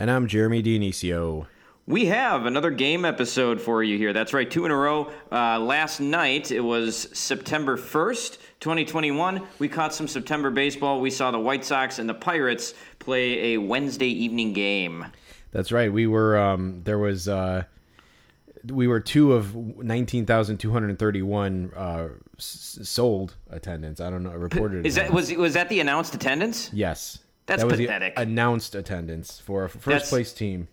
And I'm Jeremy Dionisio. We have another game episode for you here. That's right, two in a row. Uh, last night, it was September 1st, 2021. We caught some September baseball. We saw the White Sox and the Pirates play a Wednesday evening game. That's right. We were um, there was uh, we were two of nineteen thousand two hundred thirty-one uh, s- sold attendance. I don't know reported. Is that was was that the announced attendance? yes? That's that was pathetic. The announced attendance for a first That's- place team.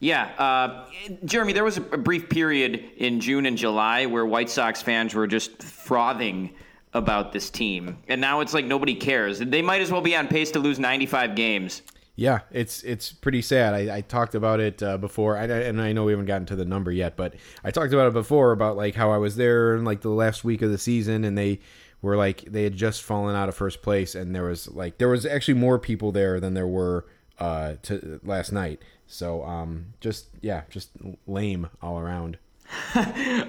Yeah, uh, Jeremy, there was a brief period in June and July where White Sox fans were just frothing about this team, and now it's like nobody cares. They might as well be on pace to lose 95 games. Yeah, it's it's pretty sad. I, I talked about it uh, before, I, and I know we haven't gotten to the number yet, but I talked about it before about like how I was there in like the last week of the season, and they were like they had just fallen out of first place, and there was like there was actually more people there than there were uh, to last night. So um, just yeah, just lame all around.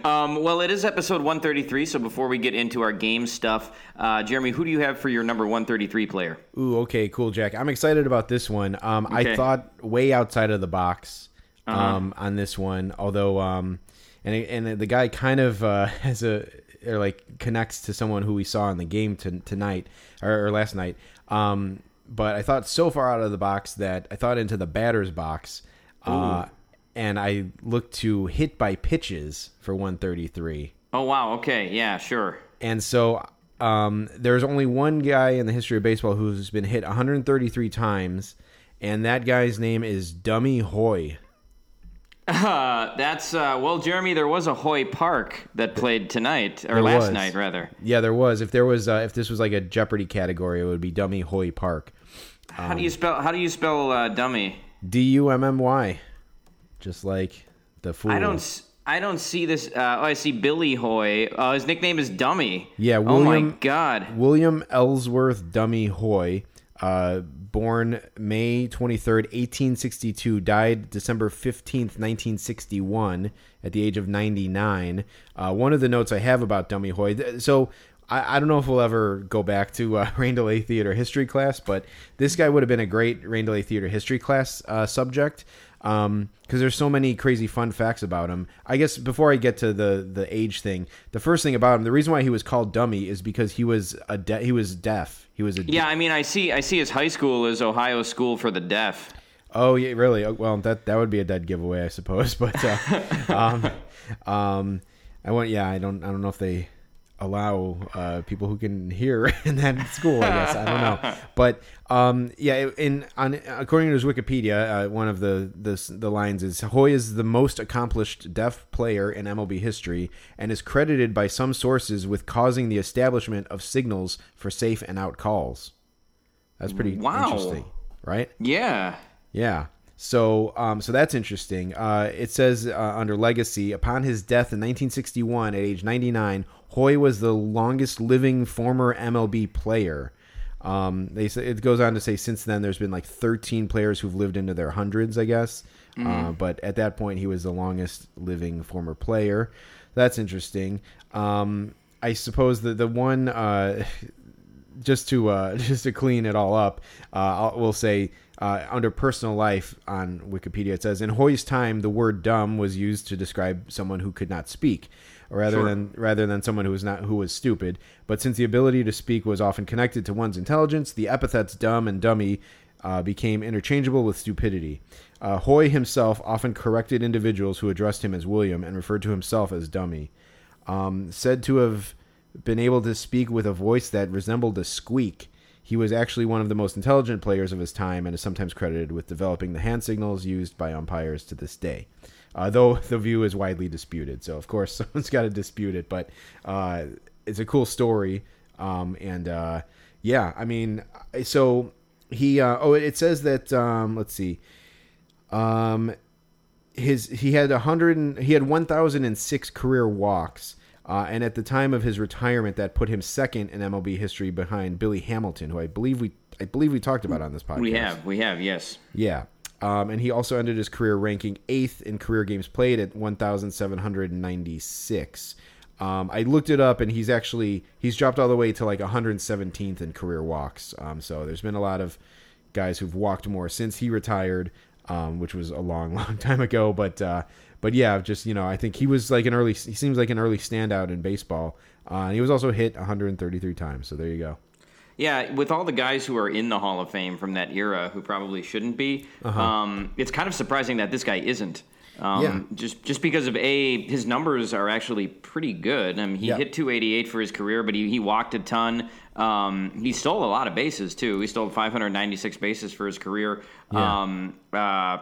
Um, well, it is episode 133, so before we get into our game stuff, uh, Jeremy, who do you have for your number 133 player? Ooh, okay, cool, Jack. I'm excited about this one. Um, Okay. Uh-huh. I thought way outside of the box um, on this one, although um, and and the guy kind of uh, has a or like connects to someone who we saw in the game to, tonight or, or last night. Um, but I thought so far out of the box that I thought into the batter's box, uh, and I looked to hit by pitches for 133. Oh, wow, okay, yeah, sure. And so um, there's only one guy in the history of baseball who's been hit 133 times, and that guy's name is Dummy Hoy. Uh, that's, uh, well, Jeremy, there was a Hoy Park that played tonight, or There last was. night, rather. Yeah, there was. If there was, uh, if this was like a Jeopardy category, it would be Dummy Hoy Park. How do you spell, how do you spell uh, dummy? D U M M Y, just like the fool. I don't. I don't see this. Uh, oh, I see Billy Hoy. Uh, his nickname is Dummy. Yeah, Oh my William- God. William Ellsworth Dummy Hoy, uh, born May 23rd, 1862, died December 15th, 1961, at the age of 99. Uh, one of the notes I have about Dummy Hoy, so I, I don't know if we'll ever go back to uh, Delay Theater history class, but this guy would have been a great Rain Delay Theater history class uh, subject because there's so many crazy fun facts about him. I guess before I get to the the age thing, the first thing about him, the reason why he was called dummy is because he was a de- he was deaf. He was a Yeah, I mean, I see. I see his high school is Ohio School for the Deaf. Oh yeah, really? Oh, Well, that that would be a dead giveaway, I suppose. But uh, um, um, I want. Yeah, I don't. I don't know if they allow uh, people who can hear in that school. I guess I don't know. But um, yeah, in on according to his Wikipedia, uh, one of the, the the lines is Hoy is the most accomplished deaf player in MLB history and is credited by some sources with causing the establishment of signals for safe and out calls. That's pretty Wow. interesting, right? Yeah. Yeah. So, um, so that's interesting. Uh, it says uh, under legacy, upon his death in 1961 at age 99, Hoy was the longest living former MLB player. Um, they say it goes on to say since then there's been like 13 players who've lived into their hundreds, I guess. Uh, but at that point, he was the longest living former player. That's interesting. Um, I suppose the the one uh, just to uh, just to clean it all up, uh, I'll, we'll say uh, under personal life on Wikipedia it says in Hoy's time the word dumb was used to describe someone who could not speak, rather Sure. than rather than someone who was not who was stupid. But since the ability to speak was often connected to one's intelligence, the epithets dumb and dummy uh, became interchangeable with stupidity. Uh, Hoy himself often corrected individuals who addressed him as William and referred to himself as dummy. Um, said to have been able to speak with a voice that resembled a squeak. He was actually one of the most intelligent players of his time and is sometimes credited with developing the hand signals used by umpires to this day. Uh, though the view is widely disputed. So, of course, someone's got to dispute it, but uh, it's a cool story. Um, and uh, yeah, I mean, so he, uh, oh, it says that, um, let's see. Um, his he had a hundred and he had one thousand and six career walks. Uh, and at the time of his retirement, that put him second in MLB history behind Billy Hamilton, who I believe we I believe we talked about on this podcast. We have, we have, yes. Yeah. Um, and he also ended his career ranking eighth in career games played at 1,796. Um, I looked it up, and he's actually he's dropped all the way to like 117th in career walks. Um, so there's been a lot of guys who've walked more since he retired, um, which was a long, long time ago. But uh, but yeah, just you know, I think he was like an early. He seems like an early standout in baseball. Uh, and he was also hit 133 times. So there you go. Yeah, with all the guys who are in the Hall of Fame from that era who probably shouldn't be, um, it's kind of surprising that this guy isn't. Um, Yeah. Just just because of a his numbers are actually pretty good. I mean, he Yeah. hit 288 for his career, but he, he walked a ton. Um, he stole a lot of bases too. He stole 596 bases for his career. Yeah. Um, uh,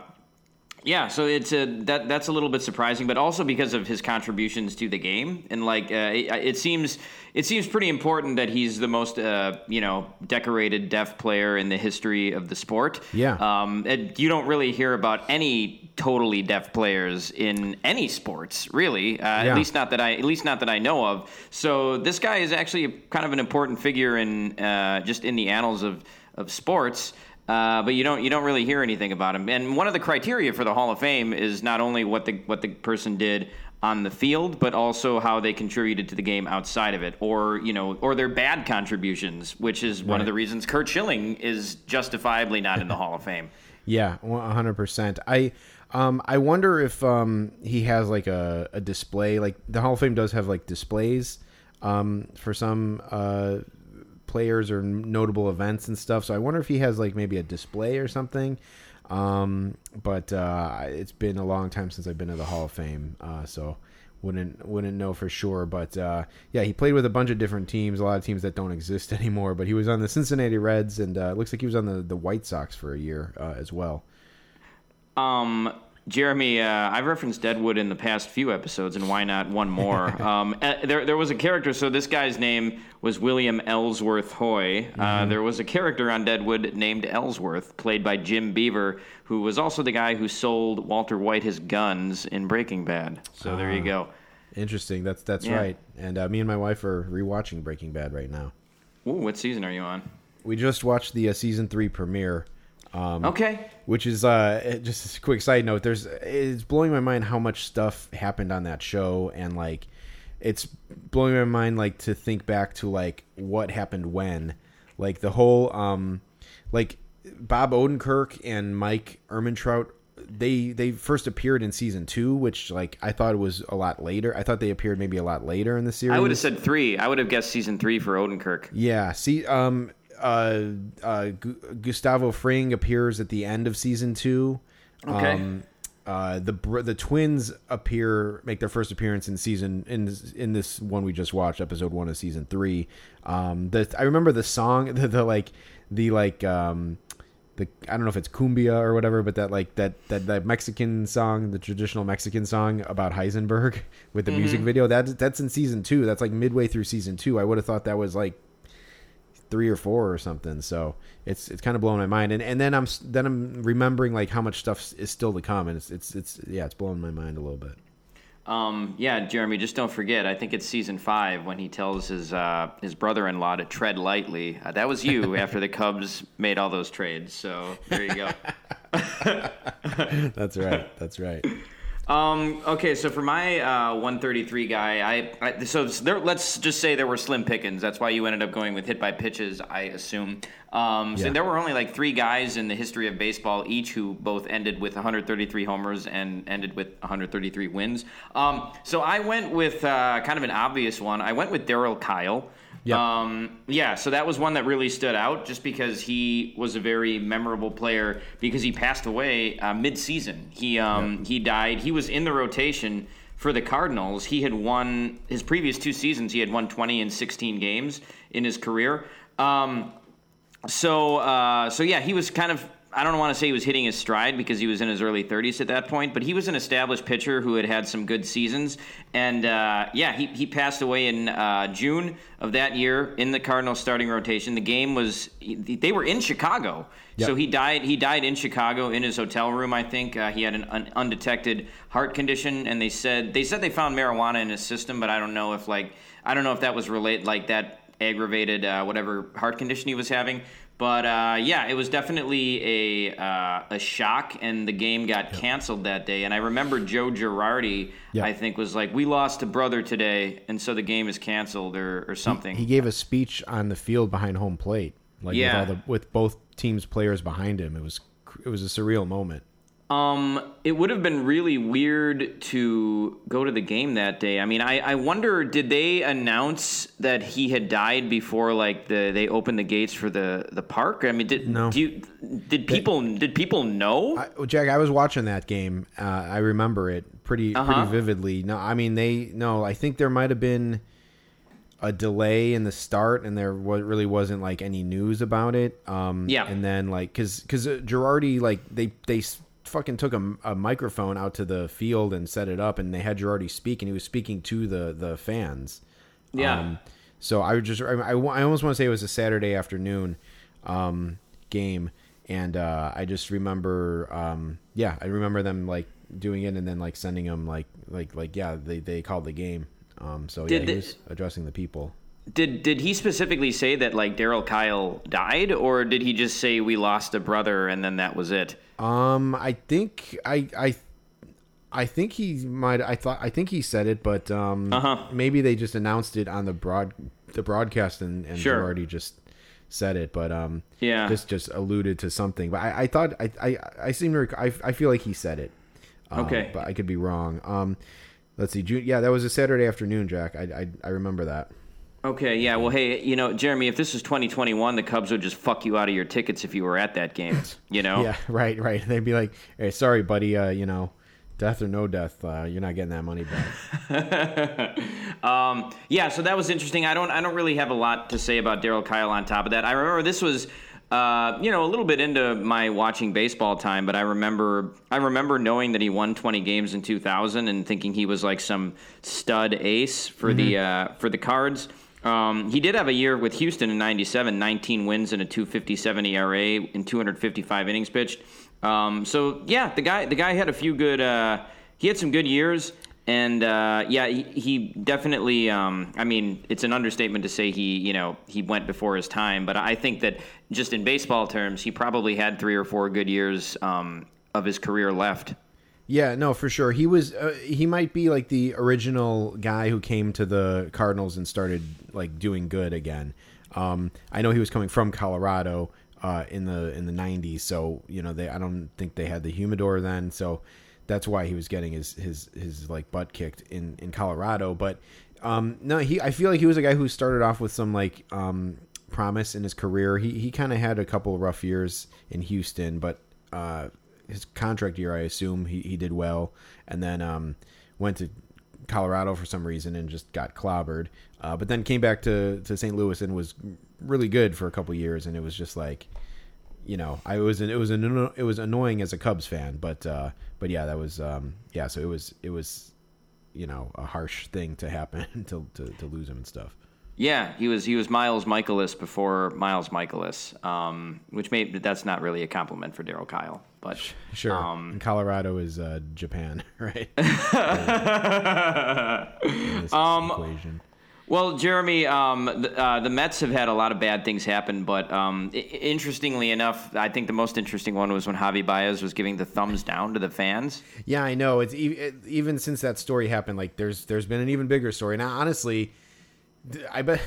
yeah, so it's a that that's a little bit surprising, but also because of his contributions to the game, and like uh, it, it seems it seems pretty important that he's the most uh, you know decorated deaf player in the history of the sport. Yeah. um, it, you don't really hear about any totally deaf players in any sports, really. Uh, Yeah. At least not that I at least not that I know of. So this guy is actually kind of an important figure in uh, just in the annals of of sports. Uh, but you don't you don't really hear anything about him. And one of the criteria for the Hall of Fame is not only what the what the person did on the field, but also how they contributed to the game outside of it, or you know, or their bad contributions, which is one of the reasons Curt Schilling is justifiably not in the Hall of Fame. Yeah, one hundred percent. I um I wonder if um he has like a, a display. Like the Hall of Fame does have like displays um for some uh players or notable events and stuff. So I wonder if he has like maybe a display or something. Um, but uh, it's been a long time since I've been to the Hall of Fame, uh, so wouldn't wouldn't know for sure. But uh, yeah, he played with a bunch of different teams, a lot of teams that don't exist anymore. But he was on the Cincinnati Reds, and uh, it looks like he was on the the White Sox for a year uh, as well. Um, Jeremy, uh, I've referenced Deadwood in the past few episodes, and why not one more? um, uh, there, there was a character. So this guy's name was William Ellsworth Hoy. Uh, there was a character on Deadwood named Ellsworth, played by Jim Beaver, who was also the guy who sold Walter White his guns in Breaking Bad. So there you go. Interesting. That's that's Yeah. right. And uh, me and my wife are rewatching Breaking Bad right now. Ooh, what season are you on? We just watched the uh, season three premiere. Um, Okay. which is uh just a quick side note there's it's blowing my mind how much stuff happened on that show and like it's blowing my mind like to think back to like what happened when like the whole um like bob odenkirk and mike Ehrmantraut they they first appeared in season two which like i thought was a lot later i thought they appeared maybe a lot later in the series I would have said three. I would have guessed season three for Odenkirk. yeah. See, um, uh, uh, Gu- Gustavo Fring appears at the end of season two. Okay. Um, uh, the the twins appear make their first appearance in season in this, in this one we just watched, episode one of season three. Um, the I remember the song, the, the like the like um. The, I don't know if it's cumbia or whatever, but that like that that, that Mexican song, the traditional Mexican song about Heisenberg with the music video, that that's in season two. That's like midway through season two. I would have thought that was like three or four or something. So it's it's kind of blowing my mind. And and then I'm then I'm remembering like how much stuff is still to come, and it's it's it's yeah, it's blowing my mind a little bit. Um, yeah, Jeremy, just don't forget. I think it's season five when he tells his uh, his brother-in-law to tread lightly. Uh, that was you after the Cubs made all those trades. So there you go. That's right. That's right. Um, okay, so for my uh, 133 guy, I, I so there, let's just say there were slim pickings. That's why you ended up going with hit by pitches, I assume. Um, so Yeah. there were only like three guys in the history of baseball, each who both ended with 133 homers and ended with 133 wins. Um, so I went with uh, kind of an obvious one. I went with Darryl Kile. Yep. Um, yeah, so that was one that really stood out just because he was a very memorable player because he passed away uh, mid-season. He um, he died. He was in the rotation for the Cardinals. He had won his previous two seasons. He had won 20 and 16 games in his career. Um, so uh, so yeah, he was kind of I don't want to say he was hitting his stride because he was in his early 30s at that point, but he was an established pitcher who had had some good seasons. And uh, yeah, he, he passed away in uh, June of that year in the Cardinals starting rotation. The game was they were in Chicago, Yep. so he died. He died in Chicago in his hotel room. I think uh, he had an un- undetected heart condition, and they said they said they found marijuana in his system, but I don't know if like I don't know if that was related like that aggravated uh, whatever heart condition he was having. But uh, yeah, it was definitely a uh, a shock, and the game got canceled that day. And I remember Joe Girardi. I think, was like, "We lost a brother today, and so the game is canceled," or, or something. He gave a speech on the field behind home plate, like Yeah. with all the with both teams' players behind him. It was it was a surreal moment. Um, it would have been really weird to go to the game that day. I mean, I, I wonder did they announce that he had died before like the they opened the gates for the the park? I mean, did No. do you, did people did people know? I, well, Jack, I was watching that game. Uh, I remember it pretty Uh-huh. pretty vividly. No, I mean they no. I think there might have been a delay in the start, and there wa- really wasn't like any news about it. Um, Yeah. and then like because because uh, Girardi like they they fucking took a, a microphone out to the field and set it up, and they had Girardi speak, and he was speaking to the the fans. Yeah. Um, so I would just I, I, I almost want to say it was a Saturday afternoon um, game, and uh, I just remember um, yeah I remember them like doing it and then like sending them like like like yeah they they called the game. Um, so Did yeah, the- he was addressing the people. Did did he specifically say that like Darryl Kile died, or did he just say we lost a brother and then that was it? Um, I think I I I think he might. I thought I think he said it, but um, Uh-huh. maybe they just announced it on the broad the broadcast and and Sure. Girardi just said it, but um, Yeah. just just alluded to something. But I, I thought I, I I seem to rec- I I feel like he said it. Um, Okay. but I could be wrong. Um, let's see. June, yeah, that was a Saturday afternoon, Jack. I I, I remember that. Okay, yeah. Well, hey, you know, Jeremy, if this was 2021, the Cubs would just fuck you out of your tickets if you were at that game. You know? Yeah, right, right. They'd be like, "Hey, sorry, buddy. Uh, you know, death or no death, uh, you're not getting that money back." um, yeah, so that was interesting. I don't I don't really have a lot to say about Darryl Kile on top of that. I remember this was uh, you know, a little bit into my watching baseball time, but I remember I remember knowing that he won 20 games in 2000 and thinking he was like some stud ace for the uh, for the Cards. Um, he did have a year with Houston in '97, 19 wins and a 2.57 ERA in 255 innings pitched. Um, so yeah, the guy the guy had a few good. Uh, he had some good years, and uh, yeah, he, he definitely. Um, I mean, it's an understatement to say he you know he went before his time, but I think that just in baseball terms, he probably had three or four good years um, of his career left. Yeah, no, for sure. He was uh, he might be like the original guy who came to the Cardinals and started like doing good again. Um, I know he was coming from Colorado uh, in the in the '90s, so you know they I don't think they had the humidor then, so that's why he was getting his his his like butt kicked in in Colorado. But um, no, he I feel like he was a guy who started off with some like um, promise in his career. He he kind of had a couple of rough years in Houston, but uh, his contract year, I assume he, he did well, and then um, went to Colorado for some reason and just got clobbered. Uh, but then came back to, to St. Louis and was really good for a couple years, and it was just like, you know, I was it was an, it was annoying as a Cubs fan, but uh, but yeah, that was um, yeah, so it was it was you know a harsh thing to happen to, to to lose him and stuff. Yeah, he was he was Miles Mikolas before Miles Mikolas, um, which may that's not really a compliment for Darryl Kile, but Sure, Um, Colorado is uh, Japan, right? Um, equation. Well, Jeremy, um, the, uh, the Mets have had a lot of bad things happen, but um, I- interestingly enough, I think the most interesting one was when Javi Baez was giving the thumbs down to the fans. Yeah, I know. It's e- it, even since that story happened. Like, there's there's been an even bigger story. Now, honestly, I bet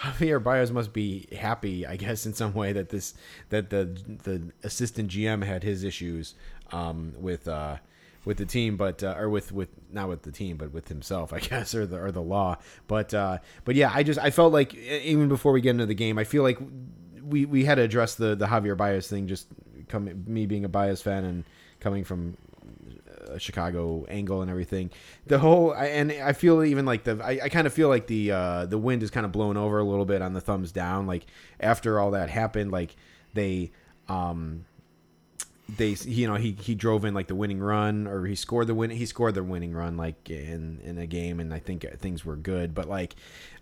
Javier Baez must be happy. I guess in some way that this that the the assistant GM had his issues um, with uh, with the team, but uh, or with with not with the team, but with himself, I guess, or the or the law. But uh, but yeah, I just I felt like even before we get into the game, I feel like we we had to address the the Javier Baez thing. Just coming me being a Baez fan and coming from Chicago angle and everything. The whole and I feel even like the I, I kind of feel like the uh, the wind is kind of blown over a little bit on the thumbs down. Like after all that happened, like they um they you know he he drove in like the winning run or he scored the win he scored the winning run like in in a game and I think things were good but like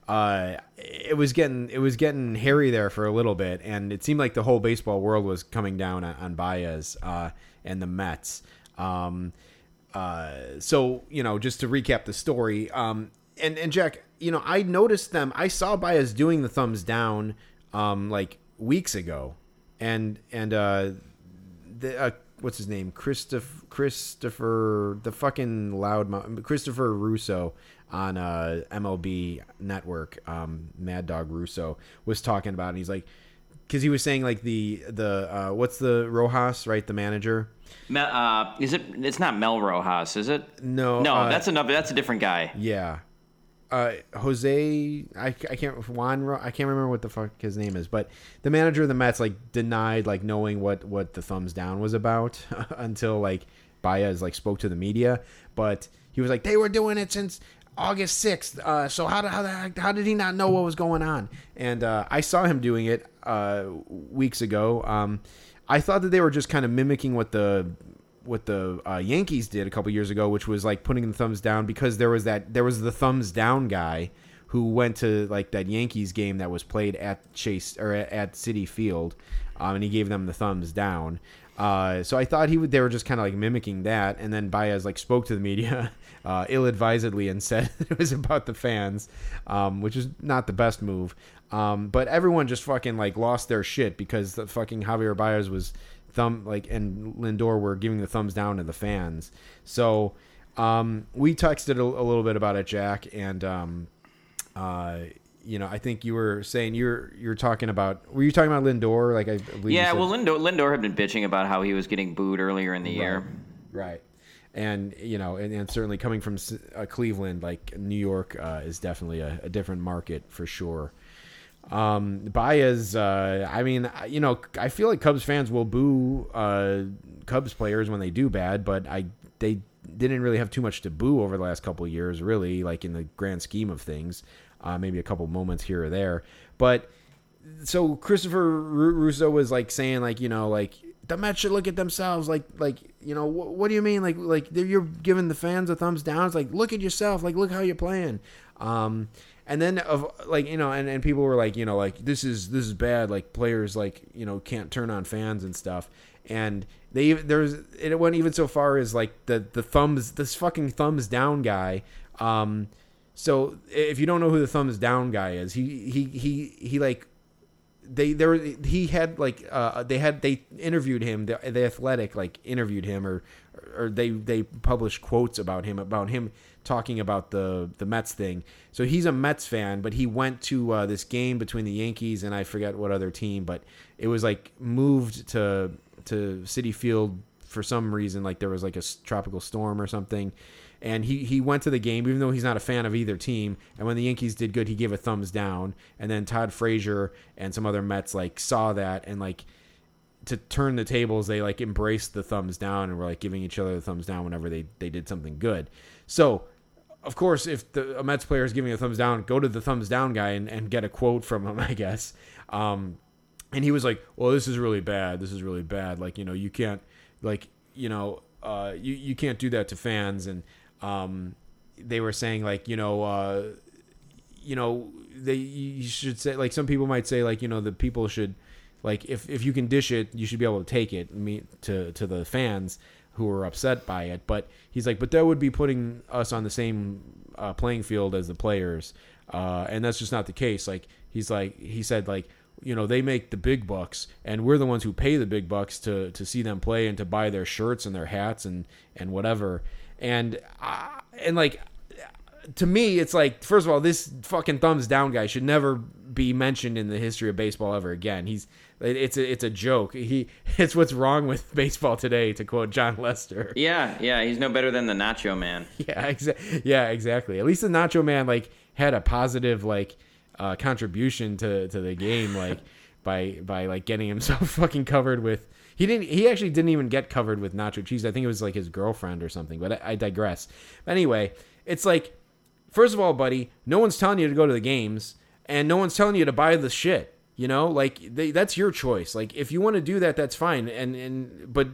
uh it was getting it was getting hairy there for a little bit and it seemed like the whole baseball world was coming down on, on Baez uh and the Mets um uh so you know just to recap the story um and and Jack you know I noticed them I saw Baez doing the thumbs down um like weeks ago and and uh the uh, what's his name? Christopher Christopher the fucking loud Christopher Russo on uh, MLB Network. Um, Mad Dog Russo was talking about, it and he's like, because he was saying like the the uh, what's the Rojas right, the manager. Mel, uh, is it? It's not Mel Rojas, is it? No, No, uh, that's another. That's a different guy. Yeah. Uh, Jose, I, I can't Juan, I can't remember what the fuck his name is, but the manager of the Mets like denied like knowing what what the thumbs down was about until like Baez like spoke to the media, but he was like they were doing it since August sixth. Uh, so how did how, how did he not know what was going on? And uh, I saw him doing it uh, weeks ago. Um, I thought that they were just kind of mimicking what the what the uh, Yankees did a couple years ago, which was like putting the thumbs down because there was that there was the thumbs down guy who went to like that Yankees game that was played at Chase or at, at Citi Field, um, and he gave them the thumbs down. Uh, so I thought he would. They were just kind of like mimicking that, and then Baez like spoke to the media uh, ill-advisedly and said it was about the fans, um, which is not the best move. Um, but everyone just fucking like lost their shit because the fucking Javier Baez was thumb like and Lindor were giving the thumbs down to the fans. So um, we texted a, a little bit about it, Jack, and um, uh, you know I think you were saying you're you're talking about were you talking about Lindor? Like I believe Yeah, well, Lindor, Lindor had been bitching about how he was getting booed earlier in the year. right. And you know, and, and certainly coming from uh, Cleveland, like New York, uh, is definitely a, a different market for sure. Um, Baez, uh, I mean, you know, I feel like Cubs fans will boo uh, Cubs players when they do bad, but I they didn't really have too much to boo over the last couple of years, really, like in the grand scheme of things. Uh, maybe a couple moments here or there, but so Christopher Ru- Russo was like saying like you know like the Mets should look at themselves. Like like you know wh- what do you mean? Like like you're giving the fans a thumbs down? It's like look at yourself. Like look how you're playing. Um and then of like you know and, and people were like you know like this is this is bad. Like players like you know can't turn on fans and stuff. And they there's it went even so far as like the the thumbs this fucking thumbs down guy um so if you don't know who the thumbs down guy is he he he he like they there he had like uh they had they interviewed him the, the athletic like interviewed him or or they they published quotes about him about him talking about the the Mets thing. So he's a Mets fan but he went to uh, this game between the Yankees and I forget what other team but it was like moved to to Citi Field for some reason like there was like a tropical storm or something and he, he went to the game even though he's not a fan of either team. And when the yankees did good he gave a thumbs down. And then todd frazier and some other mets like saw that and like to turn the tables they like embraced the thumbs down and were like giving each other the thumbs down whenever they, they did something good. So of course if the a mets player is giving a thumbs down go to the thumbs down guy and, and get a quote from him i guess. Um, and he was like well this is really bad. This is really bad. Like you know you can't like you know uh, you, you can't do that to fans. And um, they were saying like you know uh, you know they you should say like some people might say like you know the people should like if, if you can dish it you should be able to take it me to to the fans who are upset by it. But he's like but that would be putting us on the same uh, playing field as the players. Uh, and that's just not the case. Like he's like he said like you know they make the big bucks and we're the ones who pay the big bucks to to see them play and to buy their shirts and their hats and and whatever and uh, and like to me, it's like first of all, this fucking thumbs down guy should never be mentioned in the history of baseball ever again. He's it's a it's a joke. He it's what's wrong with baseball today, to quote Jon Lester. Yeah, yeah, he's no better than the Nacho Man. Yeah, exa- yeah, exactly. At least the Nacho Man like had a positive like uh, contribution to to the game, like by by like getting himself fucking covered with. He didn't. He actually didn't even get covered with nacho cheese. I think it was like his girlfriend or something. But I, I digress. Anyway, it's like, first of all, buddy, no one's telling you to go to the games, and no one's telling you to buy the shit. You know, like they, that's your choice. Like if you want to do that, that's fine. And and but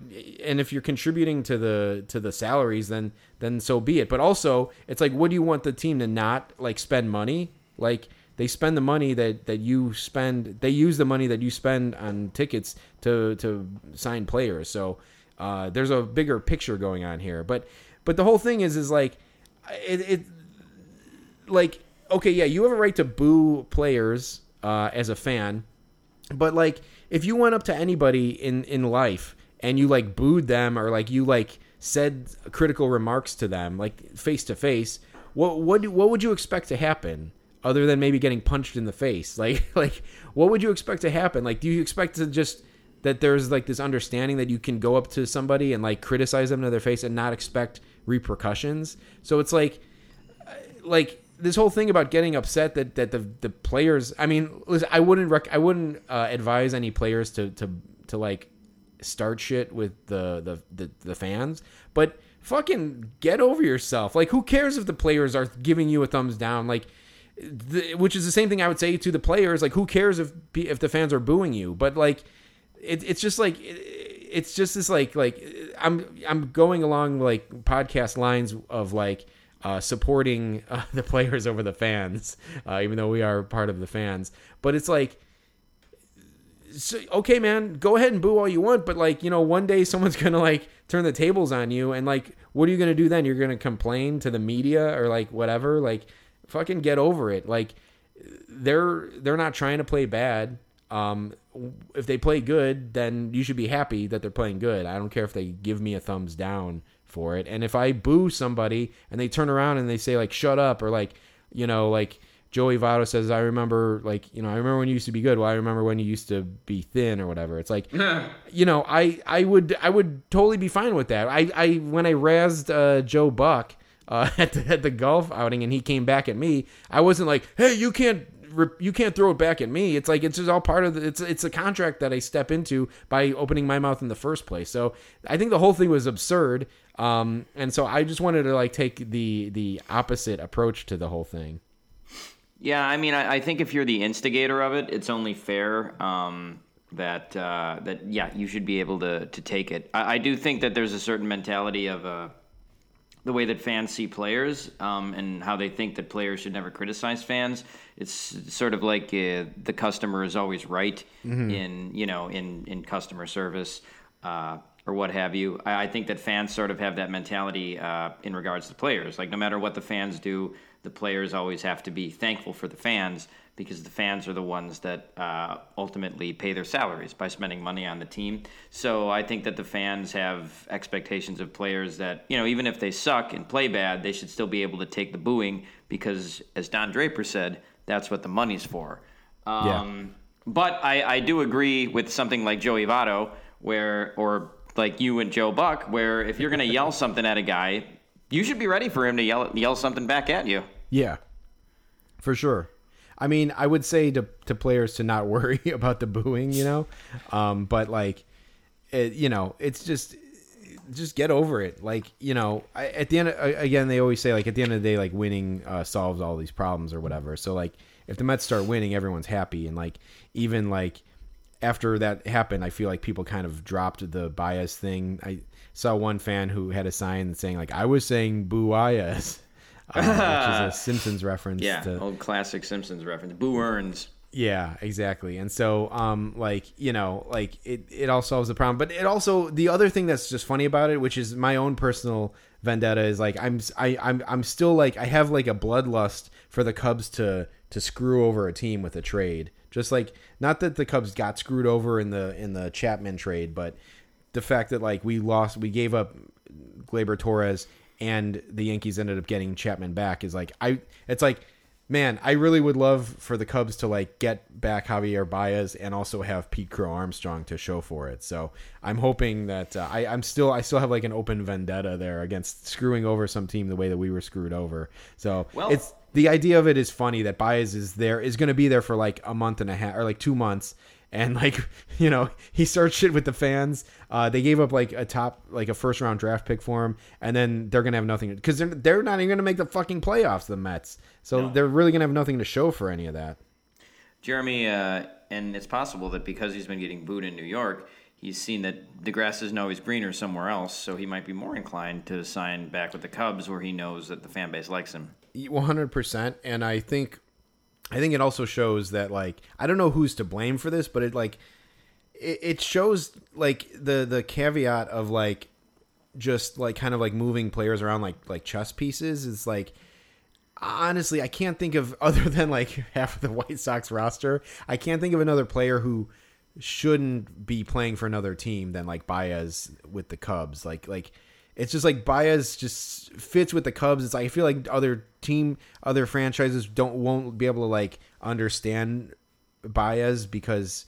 and if you're contributing to the to the salaries, then then so be it. But also, it's like, what do you want the team to not like spend money? Like they spend the money that that you spend. They use the money that you spend on tickets to to sign players. So uh, there's a bigger picture going on here. But but the whole thing is is like it, it like okay, yeah, you have a right to boo players uh, as a fan, but like if you went up to anybody in in life and you like booed them or like you like said critical remarks to them like face to face, what what what would you expect to happen? Other than maybe getting punched in the face, like like what would you expect to happen? Like, do you expect to just that there's like this understanding that you can go up to somebody and like criticize them to their face and not expect repercussions? So it's like like this whole thing about getting upset that that the the players. I mean, listen, I wouldn't rec- I wouldn't uh, advise any players to to to like start shit with the the the, the fans, but fucking get over yourself. Like, who cares if the players are giving you a thumbs down? Like. The, which is the same thing I would say to the players. Like, who cares if if the fans are booing you? But like, it, it's just like it, it's just this like like I'm I'm going along like podcast lines of like uh, supporting uh, the players over the fans, uh, even though we are part of the fans. But it's like, so, okay, man, go ahead and boo all you want, but like you know, one day someone's gonna like turn the tables on you, and like, what are you gonna do then? You're gonna complain to the media or like whatever? Like, fucking get over it. Like, they're they're not trying to play bad. Um, if they play good, then you should be happy that they're playing good. I don't care if they give me a thumbs down for it. And if I boo somebody and they turn around and they say like "shut up" or like you know like Joey Votto says, "I remember like you know I remember when you used to be good. Well, I remember when you used to be thin or whatever." It's like you know I I would I would totally be fine with that. I I when I razzed uh, Joe Buck. Uh, at, the, at the golf outing, and he came back at me. I wasn't like, "Hey, you can't you can't throw it back at me. It's like it's just all part of the, it's it's a contract that I step into by opening my mouth in the first place. So I think the whole thing was absurd. Um, and so I just wanted to like take the the opposite approach to the whole thing. Yeah, I mean, I, I think if you're the instigator of it, it's only fair um, that uh, that yeah, you should be able to to take it. I, I do think that there's a certain mentality of uh, the way that fans see players um, and how they think that players should never criticize fans. It's sort of like uh, the customer is always right in you know in in customer service. Uh, or what have you. I, I think that fans sort of have that mentality uh, in regards to players. Like no matter what the fans do, the players always have to be thankful for the fans because the fans are the ones that uh, ultimately pay their salaries by spending money on the team. So I think that the fans have expectations of players that you know even if they suck and play bad, they should still be able to take the booing because, as Don Draper said, that's what the money's for. Um, But I, I do agree with something like Joey Votto, where or like you and Joe Buck, where if you're going to yell something at a guy, you should be ready for him to yell yell something back at you. Yeah, for sure. I mean, I would say to to players to not worry about the booing, you know, um, but like, it, you know, it's just just get over it. Like, you know, I, at the end, of, again, they always say like at the end of the day, like winning uh, solves all these problems or whatever. So like, if the Mets start winning, everyone's happy, and like even like after that happened, I feel like people kind of dropped the Baez thing. I saw one fan who had a sign saying like I was saying boo Baez. Uh, which is a Simpsons reference. Yeah, to, old classic Simpsons reference. Boo earns. yeah, exactly. And so, um, like you know, like it, it all solves the problem. But it also the other thing that's just funny about it, which is my own personal vendetta, is like I'm I, I'm I'm still like I have like a bloodlust for the Cubs to to screw over a team with a trade. Just like not that the Cubs got screwed over in the in the Chapman trade, but the fact that like we lost, we gave up Gleyber Torres, and the Yankees ended up getting Chapman back is like I. It's like man, I really would love for the Cubs to like get back Javier Baez and also have Pete Crow Armstrong to show for it. So I'm hoping that uh, I, I'm still I still have like an open vendetta there against screwing over some team the way that we were screwed over. So Well- it's the idea of it is funny that Baez is there is going to be there for like a month and a half or like two months. And like you know, he starts shit with the fans. Uh, they gave up like a top, like a first round draft pick for him, and then they're gonna have nothing because they're, they're not even gonna make the fucking playoffs. The Mets, so No. they're really gonna have nothing to show for any of that. Jeremy, uh, and it's possible that because he's been getting booed in New York, he's seen that the grass isn't always greener somewhere else, so he might be more inclined to sign back with the Cubs, where he knows that the fan base likes him. One hundred percent, and I think, I think it also shows that like I don't know who's to blame for this, but it like it, it shows like the the caveat of like just like kind of like moving players around like like chess pieces. Is like honestly I can't think of other than like half of the White Sox roster I can't think of another player who shouldn't be playing for another team than like Baez with the Cubs. Like like it's just like Baez just fits with the Cubs. It's like, I feel like other team, other franchises don't won't be able to like understand Baez because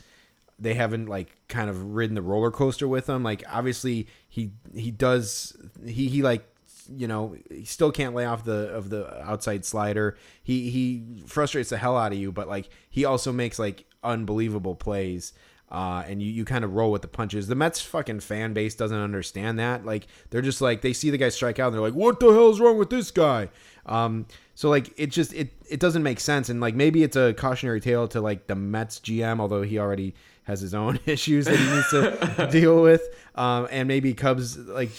they haven't like kind of ridden the roller coaster with him. Like obviously he he does he he like you know he still can't lay off the of the outside slider. He he frustrates the hell out of you, but like he also makes like unbelievable plays. Uh, and you, you kind of roll with the punches. The Mets fucking fan base doesn't understand that. Like they're just like they see the guy strike out and they're like, "What the hell's wrong with this guy?" Um, so like it just it it doesn't make sense. And like maybe it's a cautionary tale to like the Mets GM, although he already has his own issues that he needs to deal with. Um, and maybe Cubs like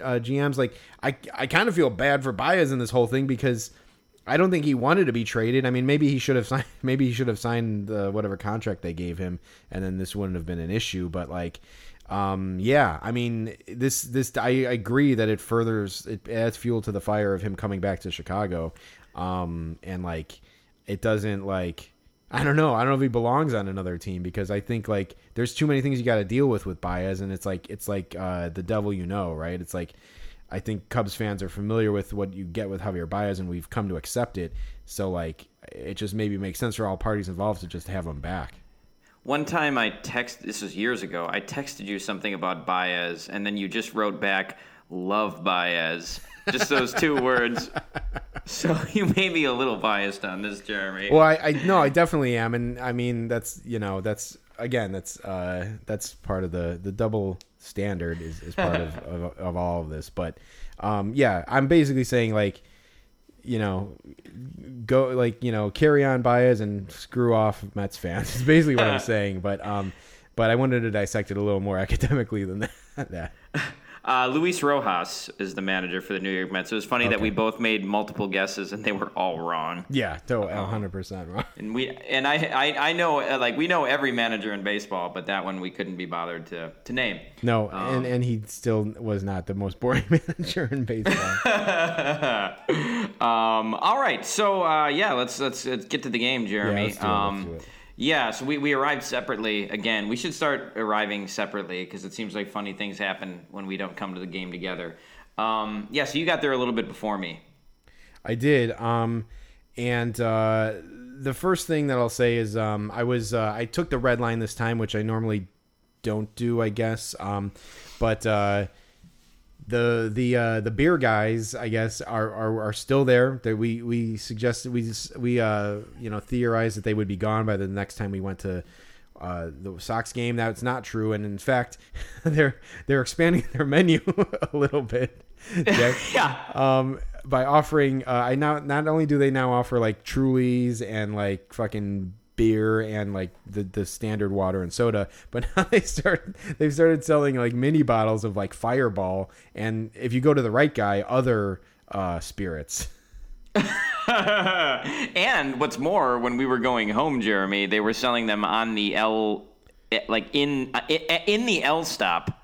uh, GMs like I I kind of feel bad for Baez in this whole thing because I don't think he wanted to be traded. I mean, maybe he should have signed. Maybe he should have signed the whatever contract they gave him, and then this wouldn't have been an issue. But like, um, yeah, I mean, this this I agree that it furthers it adds fuel to the fire of him coming back to Chicago, um, and like, it doesn't like. I don't know. I don't know if he belongs on another team because I think like there's too many things you got to deal with with Baez, and it's like it's like uh, the devil you know, right? It's like I think Cubs fans are familiar with what you get with Javier Baez, and we've come to accept it. So like, it just maybe makes sense for all parties involved to just have him back. One time I text this was years ago. I texted you something about Baez, and then you just wrote back "love Baez," just those two words. So you may be a little biased on this, Jeremy. Well, I, I no, I definitely am, and I mean that's you know that's again that's uh that's part of the the double standard is, is part of, of of all of this. But um yeah, I'm basically saying like you know go like you know carry on Baez and screw off Mets fans. Is basically what I'm saying. But um but I wanted to dissect it a little more academically than that. Uh, Luis Rojas is the manager for the New York Mets. It was funny that we both made multiple guesses and they were all wrong. Yeah, to 100 percent wrong. And we and I I, I know uh, like we know every manager in baseball, but that one we couldn't be bothered to to name. No, and and he still was not the most boring manager in baseball. um, all right, so uh, yeah, let's, let's let's get to the game, Jeremy. let's Yeah, so we, we arrived separately again. We should start arriving separately because it seems like funny things happen when we don't come to the game together. Um, yeah, so you got there a little bit before me. I did. Um, and uh, the first thing that I'll say is um, I was uh, I took the red line this time, which I normally don't do, I guess. Um, but uh, the the uh, the beer guys, I guess, are are, are still there. That we we suggested we just, we uh, you know theorized that they would be gone by the next time we went to. Uh, the Sox game. That's not true, and in fact, they're they're expanding their menu a little bit. Yeah. um, by offering. Uh, I now not only do they now offer like Trulies and like fucking beer and like the the standard water and soda, but now they start they've started selling like mini bottles of like Fireball, and if you go to the right guy, other uh, spirits. and what's more, when we were going home, Jeremy, they were selling them on the L, eh, like in uh, in the L stop.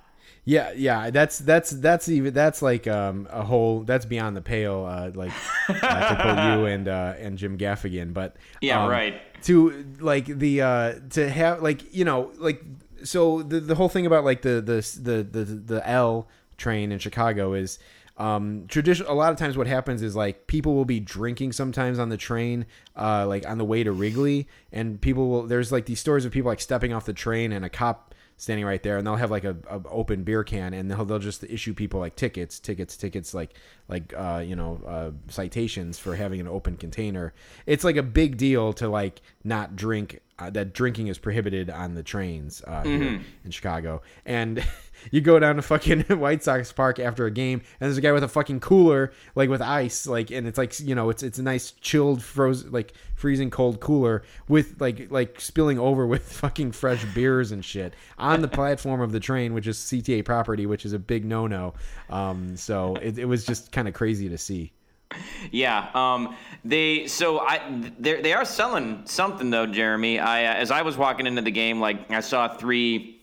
Yeah, yeah, that's that's that's even that's like um a whole that's beyond the pale. Uh, like uh, to quote you and uh, and Jim Gaffigan, but Yeah, um, right. To like the uh to have like you know like so the the whole thing about like the the the the, the L train in Chicago is um tradition a lot of times what happens is like people will be drinking sometimes on the train uh like on the way to Wrigley and people will there's like these stories of people like stepping off the train and a cop standing right there and they'll have like a, a open beer can and they'll, they'll just issue people like tickets tickets tickets like like uh you know uh citations for having an open container. It's like a big deal to like not drink uh, that drinking is prohibited on the trains uh here in chicago. And you go down to fucking White Sox Park after a game, and there's a guy with a fucking cooler, like with ice, like, and it's like you know, it's it's a nice chilled, frozen, like freezing cold cooler with like like spilling over with fucking fresh beers and shit on the platform of the train, which is CTA property, which is a big no no. Um, so it, it was just kind of crazy to see. Yeah, um, they so I they they are selling something though, Jeremy. I uh, as I was walking into the game, like I saw three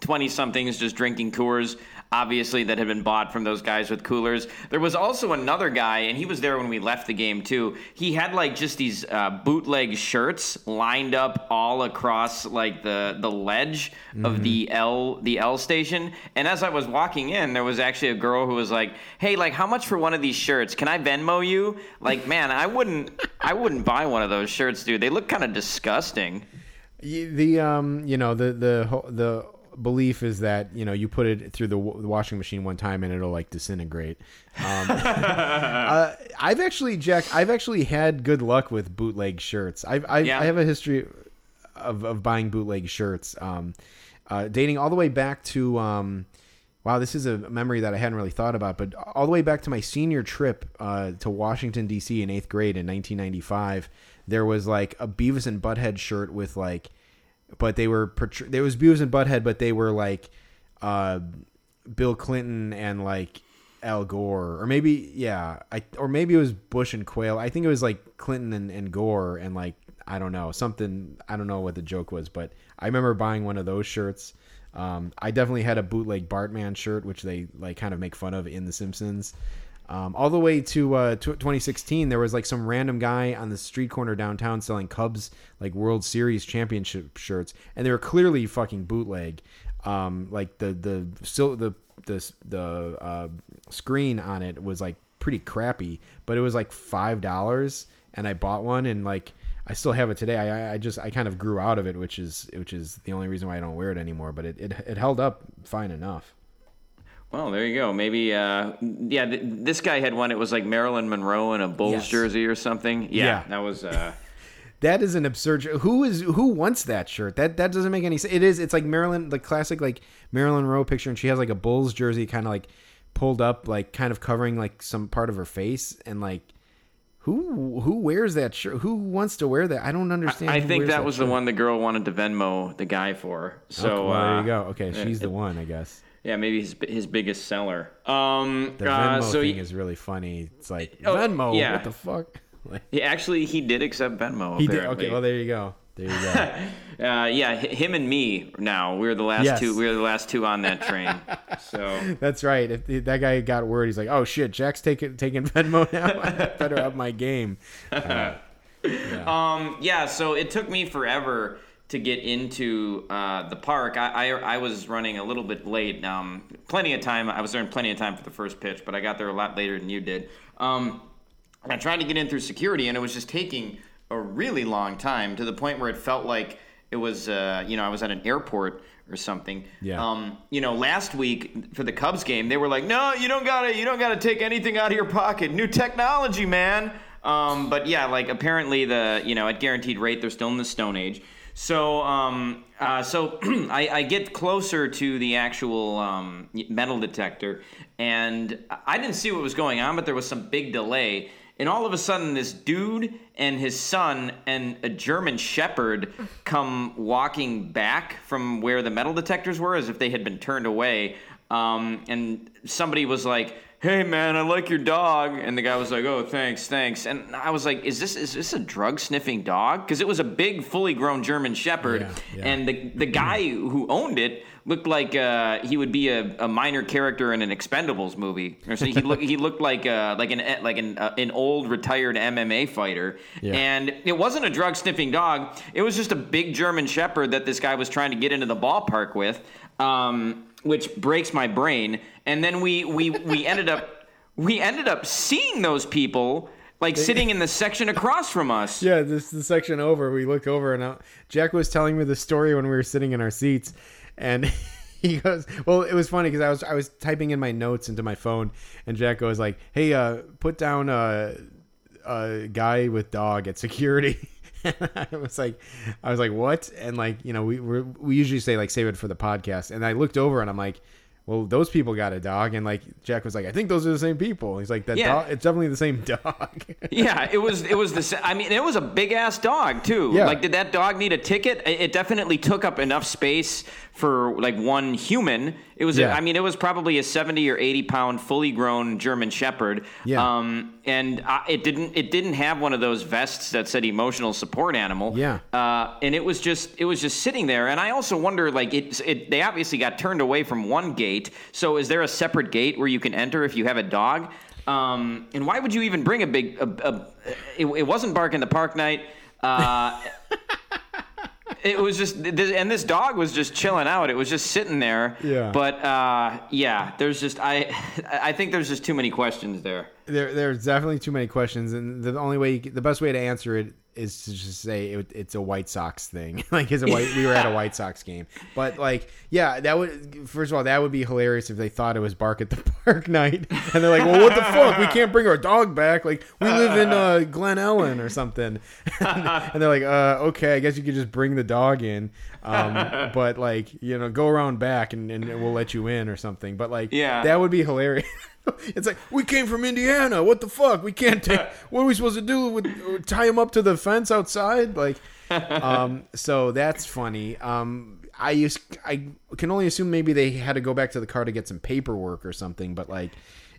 20 somethings just drinking Coors, obviously, that had been bought from those guys with coolers. There was also another guy, and he was there when we left the game too. He had like just these uh, bootleg shirts lined up all across like the, the ledge of the L the L station. And as I was walking in, there was actually a girl who was like, "Hey, like, how much for one of these shirts? Can I Venmo you?" Like, man, I wouldn't I wouldn't buy one of those shirts, dude. They look kind of disgusting. The um you know the the the belief is that you know you put it through the, w- the washing machine one time and it'll like disintegrate. Um, uh, i've actually jack i've actually had good luck with bootleg shirts. I've, I've Yeah. i have a history of, of buying bootleg shirts. Um, uh, dating all the way back to um, wow this is a memory that i hadn't really thought about but all the way back to my senior trip uh, to washington d.c in eighth grade in 1995 there was like a beavis and butthead shirt with like but they were portray- there was Beavis and Butthead, but they were like uh, Bill Clinton and like Al Gore, or maybe yeah, I or maybe it was Bush and Quayle. I think it was like Clinton and, and Gore and like I don't know something. I don't know what the joke was, but I remember buying one of those shirts. Um, I definitely had a bootleg Bartman shirt, which they like kind of make fun of in The Simpsons. Um, all the way to uh, tw 2016, there was like some random guy on the street corner downtown selling Cubs like World Series championship shirts, and they were clearly fucking bootleg. Um, like the the the the the uh, screen on it was like pretty crappy, but it was like five dollars, and I bought one, and like I still have it today. I, I just I kind of grew out of it, which is which is the only reason why I don't wear it anymore. But it it, it held up fine enough. Well, there you go. Maybe, uh, yeah, th- this guy had one. It was like Marilyn Monroe in a Bulls Yes. jersey or something. Yeah, Yeah. that was. Uh, That is an absurd. shirt. Who is who wants that shirt? That that doesn't make any sense. It is. It's like Marilyn, the classic like Marilyn Monroe picture, and she has like a Bulls jersey, kind of like pulled up, like kind of covering like some part of her face, and like who who wears that shirt? Who wants to wear that? I don't understand. I who think wears that was the one the girl wanted to Venmo the guy for. So Okay, well, there uh, you go. Okay, she's the one, I guess. Yeah, maybe his his biggest seller. Um, The uh, Venmo so thing he, is really funny. It's like Oh, Venmo. yeah. What the fuck? Like, he actually he did accept Venmo. he did. Okay, well there you go. There you go. Uh, yeah, him and me. Now we're the last Yes. two. We're the last two on that train. so That's right. If that guy got word, he's like, "Oh shit, Jack's taking taking Venmo now. I better up my game." Um, yeah, so it took me forever to get into uh, the park. I, I I was running a little bit late. Um, plenty of time. I was there in plenty of time for the first pitch, but I got there a lot later than you did. Um, I tried to get in through security, and it was just taking a really long time to the point where it felt like it was, uh, you know, I was at an airport or something. Yeah. Um, you know, last week for the Cubs game, they were like, "No, you don't gotta, you don't gotta take anything out of your pocket. New technology, man." Um, but yeah, like apparently the, you know, at guaranteed rate, they're still in the Stone Age. So, um, uh, so I, I get closer to the actual um, metal detector, and I didn't see what was going on, but there was some big delay. And all of a sudden, this dude and his son and a German Shepherd come walking back from where the metal detectors were, as if they had been turned away. Um, and somebody was like, "Hey, man, I like your dog," and the guy was like, "Oh, thanks, thanks." And I was like, "Is this is this a drug sniffing dog?" Because it was a big, fully grown German Shepherd, Yeah, yeah. and the the guy who owned it looked like uh, he would be a, a minor character in an Expendables movie. Or so he looked he looked like uh, like an like an uh, an old retired MMA fighter, Yeah. and it wasn't a drug sniffing dog. It was just a big German Shepherd that this guy was trying to get into the ballpark with, um, which breaks my brain. And then we we we ended up we ended up seeing those people. Like sitting in the section across from us. Yeah, this the section over. We look over and uh, Jack was telling me the story when we were sitting in our seats, and he goes, "Well, it was funny because I was I was typing in my notes into my phone, and Jack goes like, "Hey, uh, put down a a guy with dog at security." I was like, I was like, what? And like, you know, we we we usually say like save it for the podcast. And I looked over and I'm like, well, those people got a dog. And like Jack was like, I think those are the same people. He's like, that Yeah. dog, it's definitely the same dog. Yeah, it was. It was the. I mean, it was a big ass dog too. Yeah. Like, did that dog need a ticket? It definitely took up enough space for like one human. It was. Yeah. I mean, it was probably a seventy or eighty pound, fully grown German Shepherd. Yeah. Um, and uh, it didn't. It didn't have one of those vests that said emotional support animal. Yeah. Uh, and it was just. It was just sitting there. And I also wonder, like, it. It. They obviously got turned away from one gate. So is there a separate gate where you can enter if you have a dog? Um, and why would you even bring a big? A, a, it, it wasn't bark in the park night. Uh, it was just, and this dog was just chilling out. It was just sitting there. Yeah. But uh, yeah, there's just I, I think there's just too many questions there. there, there's definitely too many questions, and the only way, you, the best way to answer it is to just say it, it's a White Sox thing. like, it's a white, we were at a White Sox game, but like, yeah, that would first of all, that would be hilarious if they thought it was Bark at the Park night, and they're like, well, what the fuck? We can't bring our dog back. Like, we live in uh, Glen Ellyn or something, and they're like, uh, okay, I guess you could just bring the dog in, um, but like, you know, go around back and, and we'll let you in or something. But like, Yeah. that would be hilarious. It's like we came from Indiana. What the fuck? We can't take. What are we supposed to do? With tie him up to the fence outside? Like, um. So that's funny. Um. I used. I can only assume maybe they had to go back to the car to get some paperwork or something. But like,